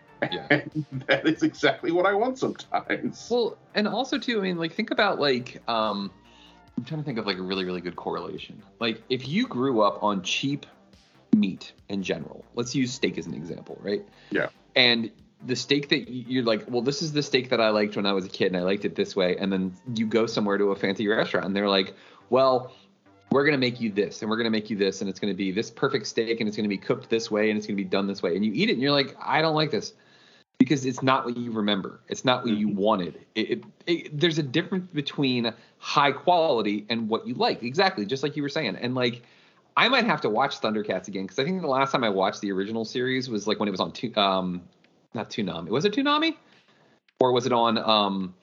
And that is exactly what I want sometimes. Well, and also too, I mean, like think about like um I'm trying to think of like a really, really good correlation. Like if you grew up on cheap meat in general, let's use steak as an example, right? Yeah. And the steak that you're like, well, this is the steak that I liked when I was a kid and I liked it this way. And then you go somewhere to a fancy restaurant and they're like, well, we're going to make you this and we're going to make you this and it's going to be this perfect steak and it's going to be cooked this way and it's going to be done this way. And you eat it and you're like, I don't like this because it's not what you remember. It's not what you wanted. It, it, it, there's a difference between high quality and what you like. Exactly, just like you were saying. And like, I might have to watch Thundercats again because I think the last time I watched the original series was like when it was on Tu- um, not Toonami. Was it Toonami, or was it on um?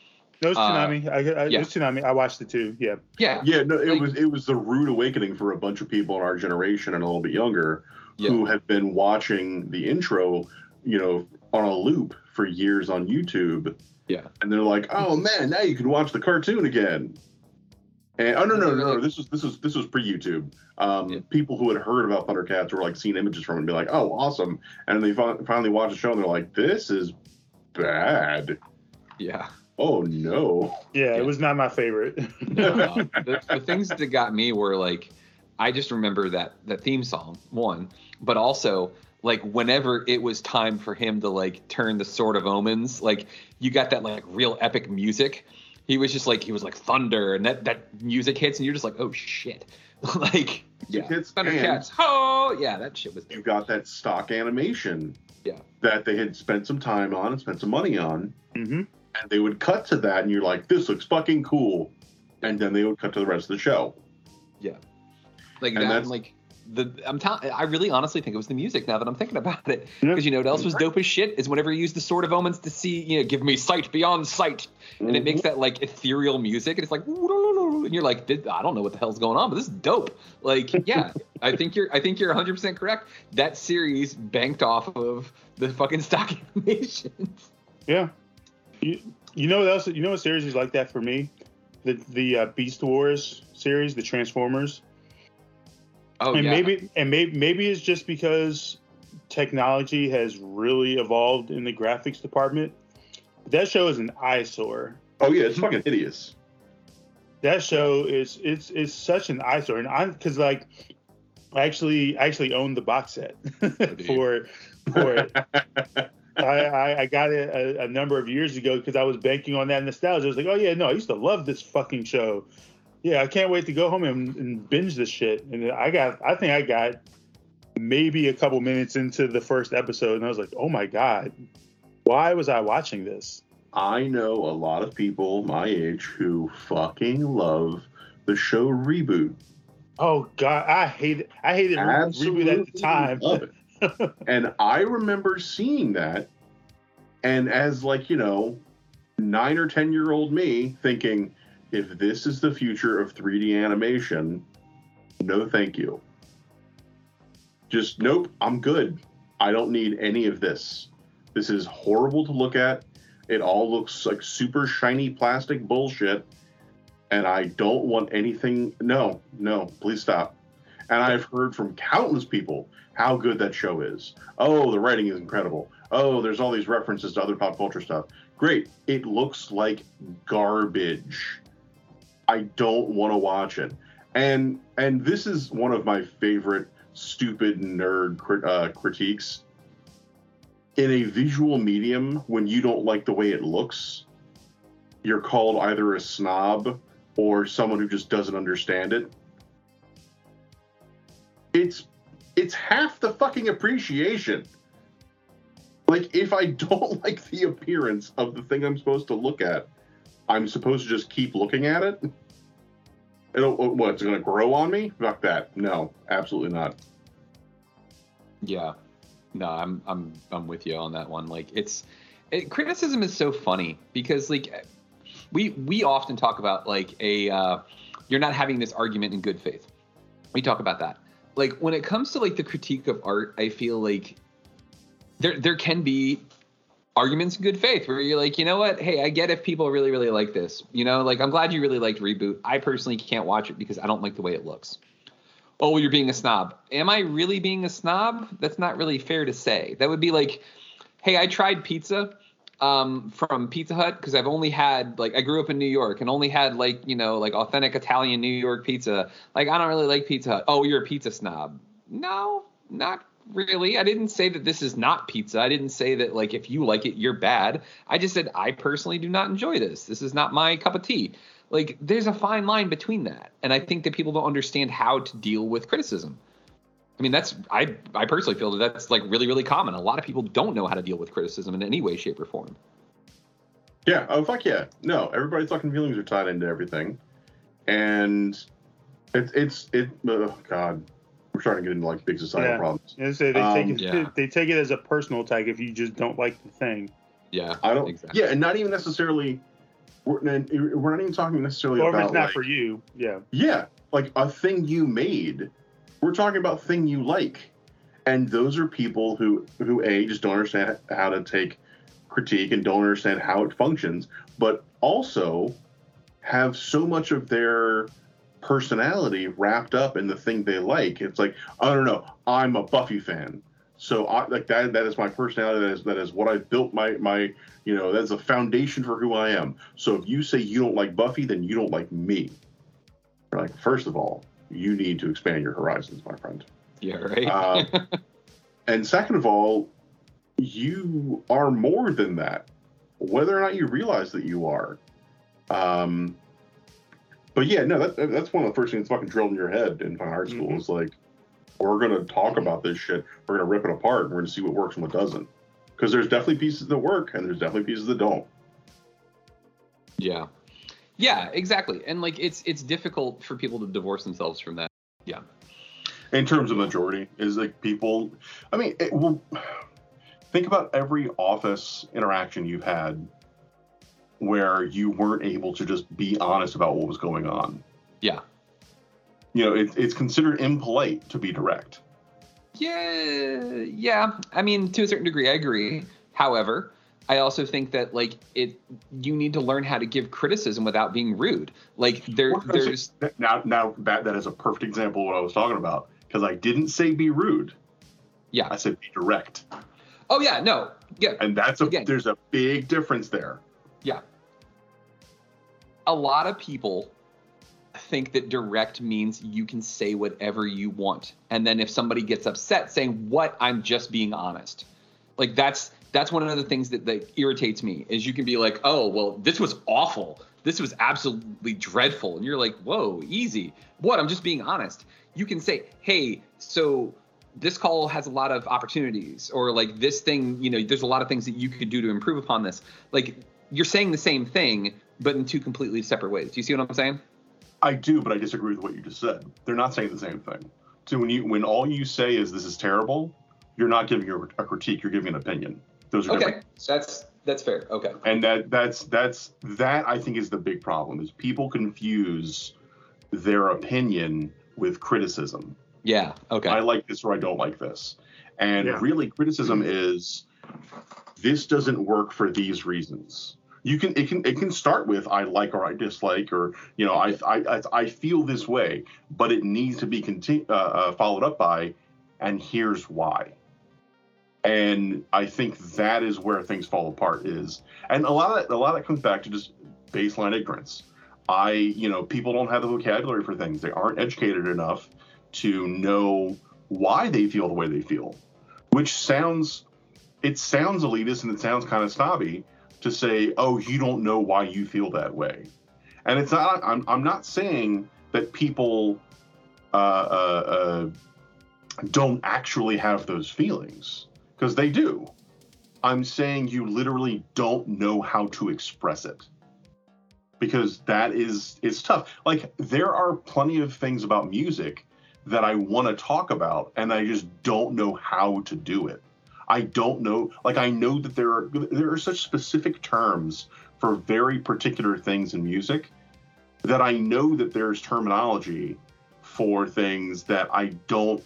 No, it's uh, Tsunami. I, I, yeah. It's Tsunami. I watched it too. Yeah. Yeah. Yeah, no, it was it was the rude awakening for a bunch of people in our generation and a little bit younger who have been watching the intro, you know, on a loop for years on YouTube. Yeah. And they're like, "Oh man, now you can watch the cartoon again." And oh no no no no, this was this was this was pre YouTube. Um, People who had heard about Thundercats were like seeing images from it and be like, "Oh, awesome!" And they finally watch the show and they're like, "This is bad." Yeah. Oh no. Yeah, it was not my favorite. no, no. The, the things that got me were like, I just remember that that theme song one, but also like whenever it was time for him to like turn the sword of omens, like you got that like real epic music. He was just like he was like thunder, and that that music hits, and you're just like, oh shit, like yeah, hits Thundercats. Oh yeah, that shit was. You got that stock animation. Yeah. That they had spent some time on and spent some money on. Mm-hmm. And they would cut to that, and you're like, this looks fucking cool. And then they would cut to the rest of the show. Yeah. Like And that, that's- like the I'm telling. I really honestly think it was the music. Now that I'm thinking about it, because you know what else was dope as shit is whenever you use the Sword of Omens to see, you know, give me sight beyond sight, and it makes that like ethereal music, and it's like, and you're like, I don't know what the hell's going on, but this is dope. Like, yeah, I think you're, I think you're 100 percent correct. That series banked off of the fucking stock animations. Yeah. You you know what else? You know what series is like that for me? The the uh, Beast Wars series, the Transformers. Oh and yeah. maybe and maybe maybe it's just because technology has really evolved in the graphics department. But That show is an eyesore. Oh yeah, it's fucking hideous. That show is it's it's such an eyesore, and I'm because like I actually I actually own the box set oh, for for it. I, I, I got it a, a number of years ago because I was banking on that nostalgia. I was like, oh yeah, no, I used to love this fucking show. Yeah, I can't wait to go home and, and binge this shit. And I got, I think I got maybe a couple minutes into the first episode, and I was like, oh my god, why was I watching this? I know a lot of people my age who fucking love the show Reboot. Oh god, I hate it. I hated Re- reboot at the time. love it. and I remember seeing that, and as like you know, nine or ten year old me thinking, if this is the future of 3D animation, no thank you. Just nope, I'm good. I don't need any of this. This is horrible to look at. It all looks like super shiny plastic bullshit. And I don't want anything. No, no, please stop. And I've heard from countless people how good that show is. Oh, the writing is incredible. Oh, there's all these references to other pop culture stuff. Great. It looks like garbage. I don't want to watch it. And and this is one of my favorite stupid nerd crit, uh, critiques. In a visual medium, when you don't like the way it looks, you're called either a snob or someone who just doesn't understand it. It's it's half the fucking appreciation. Like if I don't like the appearance of the thing I'm supposed to look at, I'm supposed to just keep looking at it. It'll what? It's going to grow on me? Fuck that. No, absolutely not. Yeah. No, I'm I'm I'm with you on that one. Like it's it, criticism is so funny because like we we often talk about like a uh, you're not having this argument in good faith. We talk about that. Like when it comes to like the critique of art, I feel like there there can be arguments in good faith where you're like, you know what? Hey, I get if people really really like this. You know, like I'm glad you really liked Reboot. I personally can't watch it because I don't like the way it looks. Oh, well, you're being a snob. Am I really being a snob? That's not really fair to say. That would be like, hey, I tried pizza um, from Pizza Hut because I've only had like I grew up in New York and only had like you know like authentic Italian New York pizza. Like I don't really like Pizza Hut. Oh, you're a pizza snob. No, not really. I didn't say that this is not pizza. I didn't say that like if you like it, you're bad. I just said I personally do not enjoy this. This is not my cup of tea. Like there's a fine line between that, and I think that people don't understand how to deal with criticism. I mean, that's I I personally feel that that's like really really common. A lot of people don't know how to deal with criticism in any way, shape, or form. Yeah. Oh fuck yeah. No, everybody's fucking feelings are tied into everything, and it's it's it. Oh god, we're starting to get into like big societal Yeah. problems. And say they Um, take it, Yeah. they take it as a personal attack if you just don't like the thing, Yeah. I don't. Exactly. Yeah, and not even necessarily. We're, and we're not even talking necessarily or if about it's not like, for you. Yeah. Yeah, like a thing you made. We're talking about thing you like, and those are people who who a just don't understand how to take critique and don't understand how it functions, but also have so much of their personality wrapped up in the thing they like. It's like I don't know. I'm a Buffy fan. So I, like that that is my personality. That is that is what I built my my you know that's a foundation for who I am. So if you say you don't like Buffy, then you don't like me. Like first of all, you need to expand your horizons, my friend. Yeah. Right. Uh, and second of all, you are more than that, whether or not you realize that you are. Um, but yeah, no, that, that's one of the first things that's fucking drilled in your head in fine art school. Mm-hmm. Is like, we're gonna talk about this shit. We're gonna rip it apart. And we're gonna see what works and what doesn't. Because there's definitely pieces that work, and there's definitely pieces that don't. yeah. Yeah. Exactly. And like it's it's difficult for people to divorce themselves from that. Yeah. in terms of majority is like people i mean it, well, think about every office interaction you've had where you weren't able to just be honest about what was going on Yeah. you know it, it's considered impolite to be direct Yeah, yeah. I mean, to a certain degree, I agree. However, I also think that like it, you need to learn how to give criticism without being rude. Like there, there's now now that that is a perfect example of what i was talking about because i didn't say be rude yeah. i said be direct Oh yeah, no, yeah. and that's a Again. there's a big difference there Yeah. A lot of people think that direct means you can say whatever you want. And then if somebody gets upset saying, "What? I'm just being honest." Like that's that's one of the things that, that irritates me is you can be like, "Oh, well, this was awful. This was absolutely dreadful." And you're like, "Whoa, easy. What? I'm just being honest." You can say, "Hey, so this call has a lot of opportunities or like this thing you know there's a lot of things that you could do to improve upon this like you're saying the same thing but in two completely separate ways do you see what i'm saying I do, but I disagree with what you just said. They're not saying the same thing. So when you when all you say is this is terrible, you're not giving a, a critique. You're giving an opinion. Those are okay different. that's that's fair okay And that that's that's that I think is the big problem is people confuse their opinion with criticism. yeah okay I like this or I don't like this. And Yeah. really criticism is this doesn't work for these reasons. You can it can it can start with I like or I dislike or you know I I I, feel this way, but it needs to be conti- uh, uh, followed up by and here's why. And I think that is where things fall apart is. And a lot of that, a lot of that comes back to just baseline ignorance. I, you know, people don't have the vocabulary for things. They aren't educated enough to know why they feel the way they feel, which sounds, it sounds elitist and it sounds kind of snobby to say, oh, you don't know why you feel that way. And it's not, I'm, I'm not saying that people uh, uh, uh, don't actually have those feelings, because they do. I'm saying you literally don't know how to express it. because that is it's tough. Like there are plenty of things about music that I want to talk about and I just don't know how to do it. I don't know like I know that there are there are such specific terms for very particular things in music that I know that there's terminology for things that I don't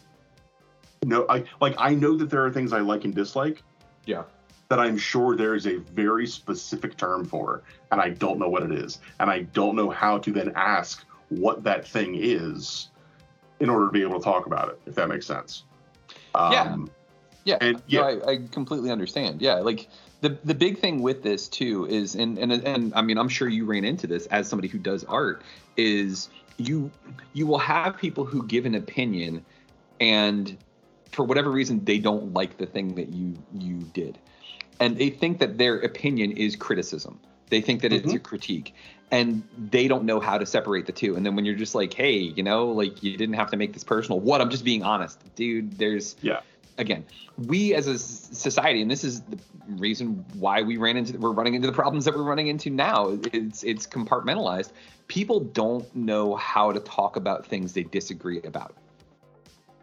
know I like I know that there are things I like and dislike. Yeah. That I'm sure there is a very specific term for, and I don't know what it is. And I don't know how to then ask what that thing is in order to be able to talk about it, if that makes sense. Um, Yeah, And- yeah. no, I, I completely understand. Yeah, like the the big thing with this too is, and and and I mean, I'm sure you ran into this as somebody who does art. Is you you will have people who give an opinion, and for whatever reason they don't like the thing that you you did, and they think that their opinion is criticism. They think that it's a mm-hmm. critique, and they don't know how to separate the two. And then when you're just like, hey, you know, like you didn't have to make this personal. What? I'm just being honest, dude. There's yeah. Again, we as a society, and this is the reason why we ran into we're running into the problems that we're running into now. It's it's compartmentalized. People don't know how to talk about things they disagree about,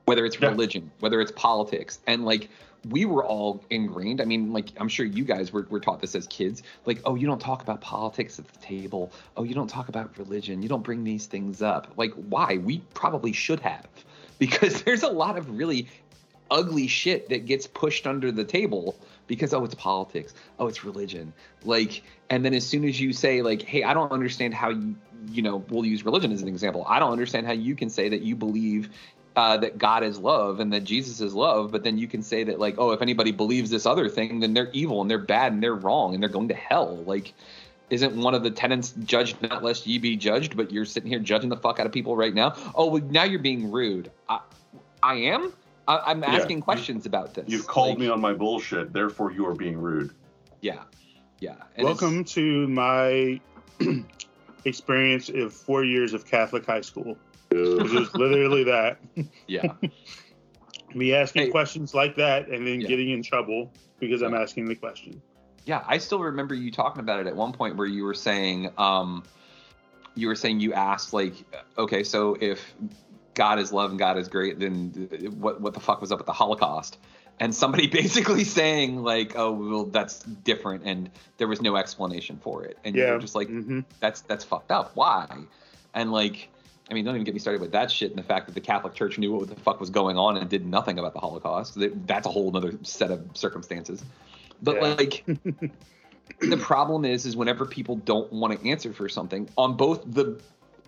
whether it's religion, whether it's politics, and like we were all ingrained. I mean, like I'm sure you guys were, were taught this as kids. Like, oh, you don't talk about politics at the table. Oh, you don't talk about religion. You don't bring these things up. Like, why? We probably should have, because there's a lot of really ugly shit that gets pushed under the table because oh it's politics. Oh it's religion. Like and then as soon as you say like hey i don't understand how you you know we'll use religion as an example. I don't understand how you can say that you believe uh, that god is love and that jesus is love but then you can say that like oh if anybody believes this other thing then they're evil and they're bad and they're wrong and they're going to hell. Like isn't one of the tenants judged not lest ye be judged but you're sitting here judging the fuck out of people right now? Oh well, now you're being rude. I, I am I, i'm Yeah, asking you- questions about this You've called Like, me on my bullshit, therefore you are being rude. yeah yeah and Welcome to my experience of four years of Catholic high school. It was literally that. yeah Me asking questions like that and then getting in trouble because I'm asking the question. Yeah, I still remember you talking about it at one point where you were saying, um, you were saying you asked like, okay, so if God is love and God is great, then what what the fuck was up with the Holocaust? And somebody basically saying like, oh, well, that's different, and there was no explanation for it, and Yeah. you're just like, mm-hmm. that's that's fucked up. Why? And like, I mean, don't even get me started with that shit and the fact that the Catholic Church knew what the fuck was going on and did nothing about the Holocaust. That's a whole other set of circumstances. But Yeah. like, the problem is, is whenever people don't want to answer for something on both the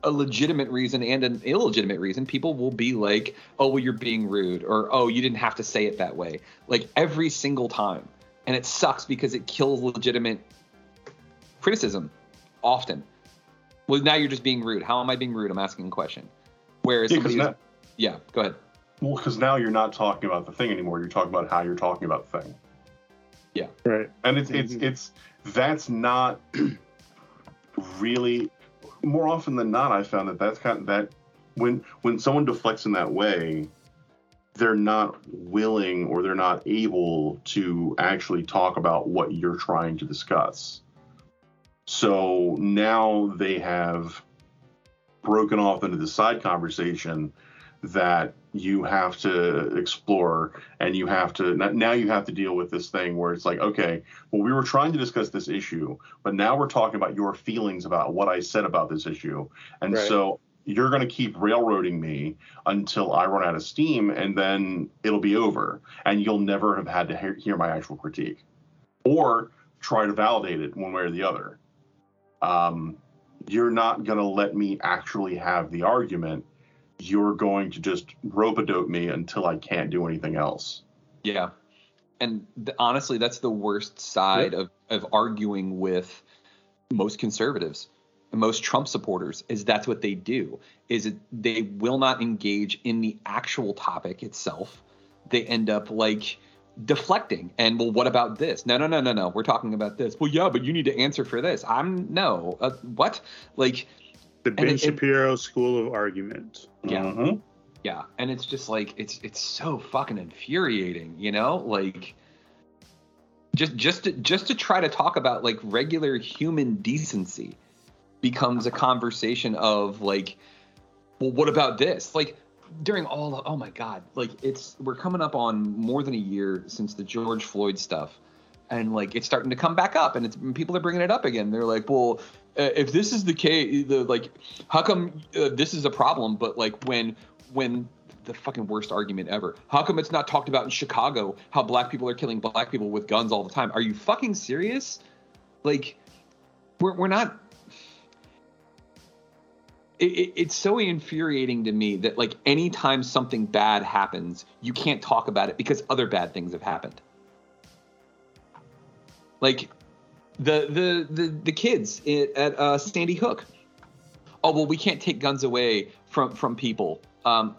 a legitimate reason and an illegitimate reason, people will be like, "Oh, well, you're being rude," or "Oh, you didn't have to say it that way." Like every single time, and it sucks because it kills legitimate criticism often. Well, now you're just being rude. How am I being rude? I'm asking a question. Where is Yeah, 'cause somebody, who's- now- yeah, go ahead. Well, because now you're not talking about the thing anymore. You're talking about how you're talking about the thing. Yeah. Right. And it's it's mm-hmm. it's that's not really more often than not. I found that that's kind of that when when someone deflects in that way, they're not willing or they're not able to actually talk about what you're trying to discuss. So now they have broken off into the side conversation that you have to explore and you have to now you have to deal with this thing where it's like okay well we were trying to discuss this issue but now we're talking about your feelings about what i said about this issue and Right. so you're going to keep railroading me until i run out of steam and then it'll be over and you'll never have had to hear, hear my actual critique or try to validate it one way or the other um, you're not going to let me actually have the argument you're going to just rope a dope me until I can't do anything else. Yeah. And th- honestly, that's the worst side of, of arguing with most conservatives and most Trump supporters is that's what they do is it, they will not engage in the actual topic itself. They end up like deflecting and well what about this no no no no no we're talking about this well yeah but you need to answer for this i'm no uh, what like The Ben it- it- Shapiro School of Argument. Yeah. Mm-hmm. Yeah. And it's just like it's it's so fucking infuriating, you know? Like just just to, just to try to talk about like regular human decency. becomes a conversation of like, well, what about this? Like during all the, oh my god, like it's we're coming up on more than a year since the George Floyd stuff, and like it's starting to come back up, and it's people are bringing it up again. They're like, well, uh, if this is the case, the like, how come uh, this is a problem? But like when when the fucking worst argument ever. How come it's not talked about in Chicago? How black people are killing black people with guns all the time? Are you fucking serious? Like, we're we're not. It, it, it's so infuriating to me that like anytime something bad happens, you can't talk about it because other bad things have happened. Like the the the the kids at, at uh, Sandy Hook. Oh well, we can't take guns away from from people. Um,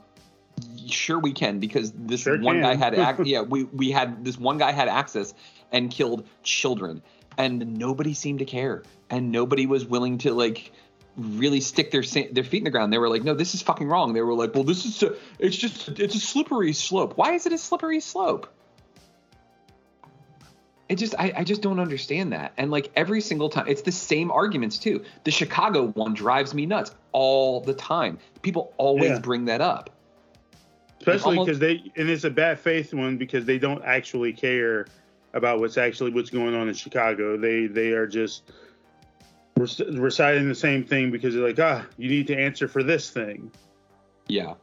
sure we can because this Sure one can. guy had ac- yeah we we had this one guy had access and killed children and nobody seemed to care and nobody was willing to like really stick their their feet in the ground they were like no this is fucking wrong they were like well this is a, it's just it's a slippery slope why is it a slippery slope it just I, I just don't understand that and like every single time it's the same arguments too the chicago one drives me nuts all the time people always Yeah. bring that up especially because they and it's a bad faith one because they don't actually care about what's actually what's going on in Chicago. They they are just rec- reciting the same thing because they're like, ah, you need to answer for this thing. Yeah.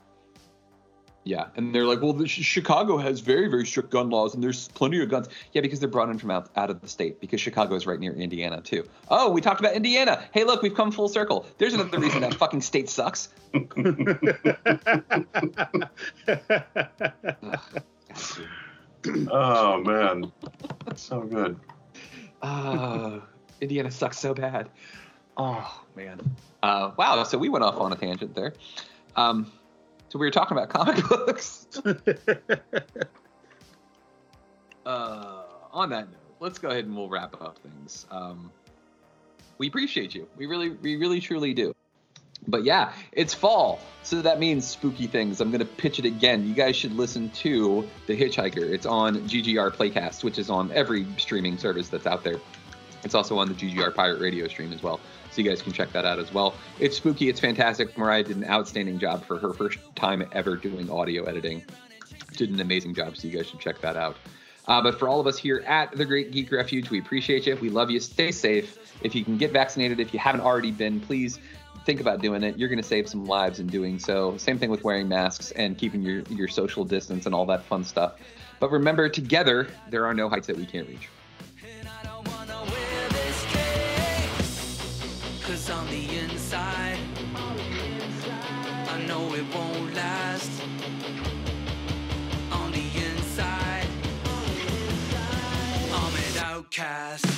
Yeah. And they're like, well, Chicago has very, very strict gun laws and there's plenty of guns. Yeah, because they're brought in from out, out of the state because Chicago is right near Indiana, too. Oh, we talked about Indiana. Hey, look, we've come full circle. There's another reason that fucking state sucks. oh man, That's so good. Oh, Indiana sucks so bad. Oh, man. Uh, wow. So we went off on a tangent there. Um, so we were talking about comic books. uh, on that note, let's go ahead and we'll wrap up things. Um, we appreciate you. We really, we really, truly do. But yeah, it's fall, so that means spooky things. I'm gonna pitch it again. You guys should listen to The Hitchhiker. It's on GGR Playcast, which is on every streaming service that's out there. It's also on the GGR Pirate Radio stream as well, so you guys can check that out as well. It's spooky. It's fantastic. Mariah did an outstanding job for her first time ever doing audio editing. Did an amazing job, so you guys should check that out. Uh, but for all of us here at the Great Geek Refuge, we appreciate you. We love you. Stay safe. If you can get vaccinated, if you haven't already been, please think about doing it. You're going to save some lives in doing so. Same thing with wearing masks and keeping your, your social distance and all that fun stuff. But remember, together, there are no heights that we can't reach. Last. On the inside, I'm an outcast.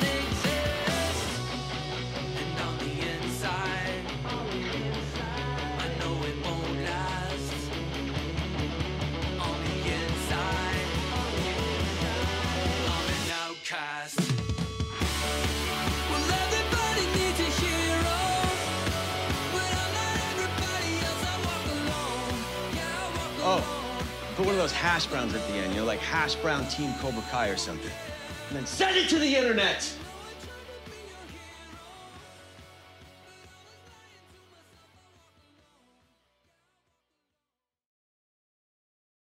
put one of those hash browns at the end, you know, like hash brown team Cobra Kai or something. And then send it to the internet.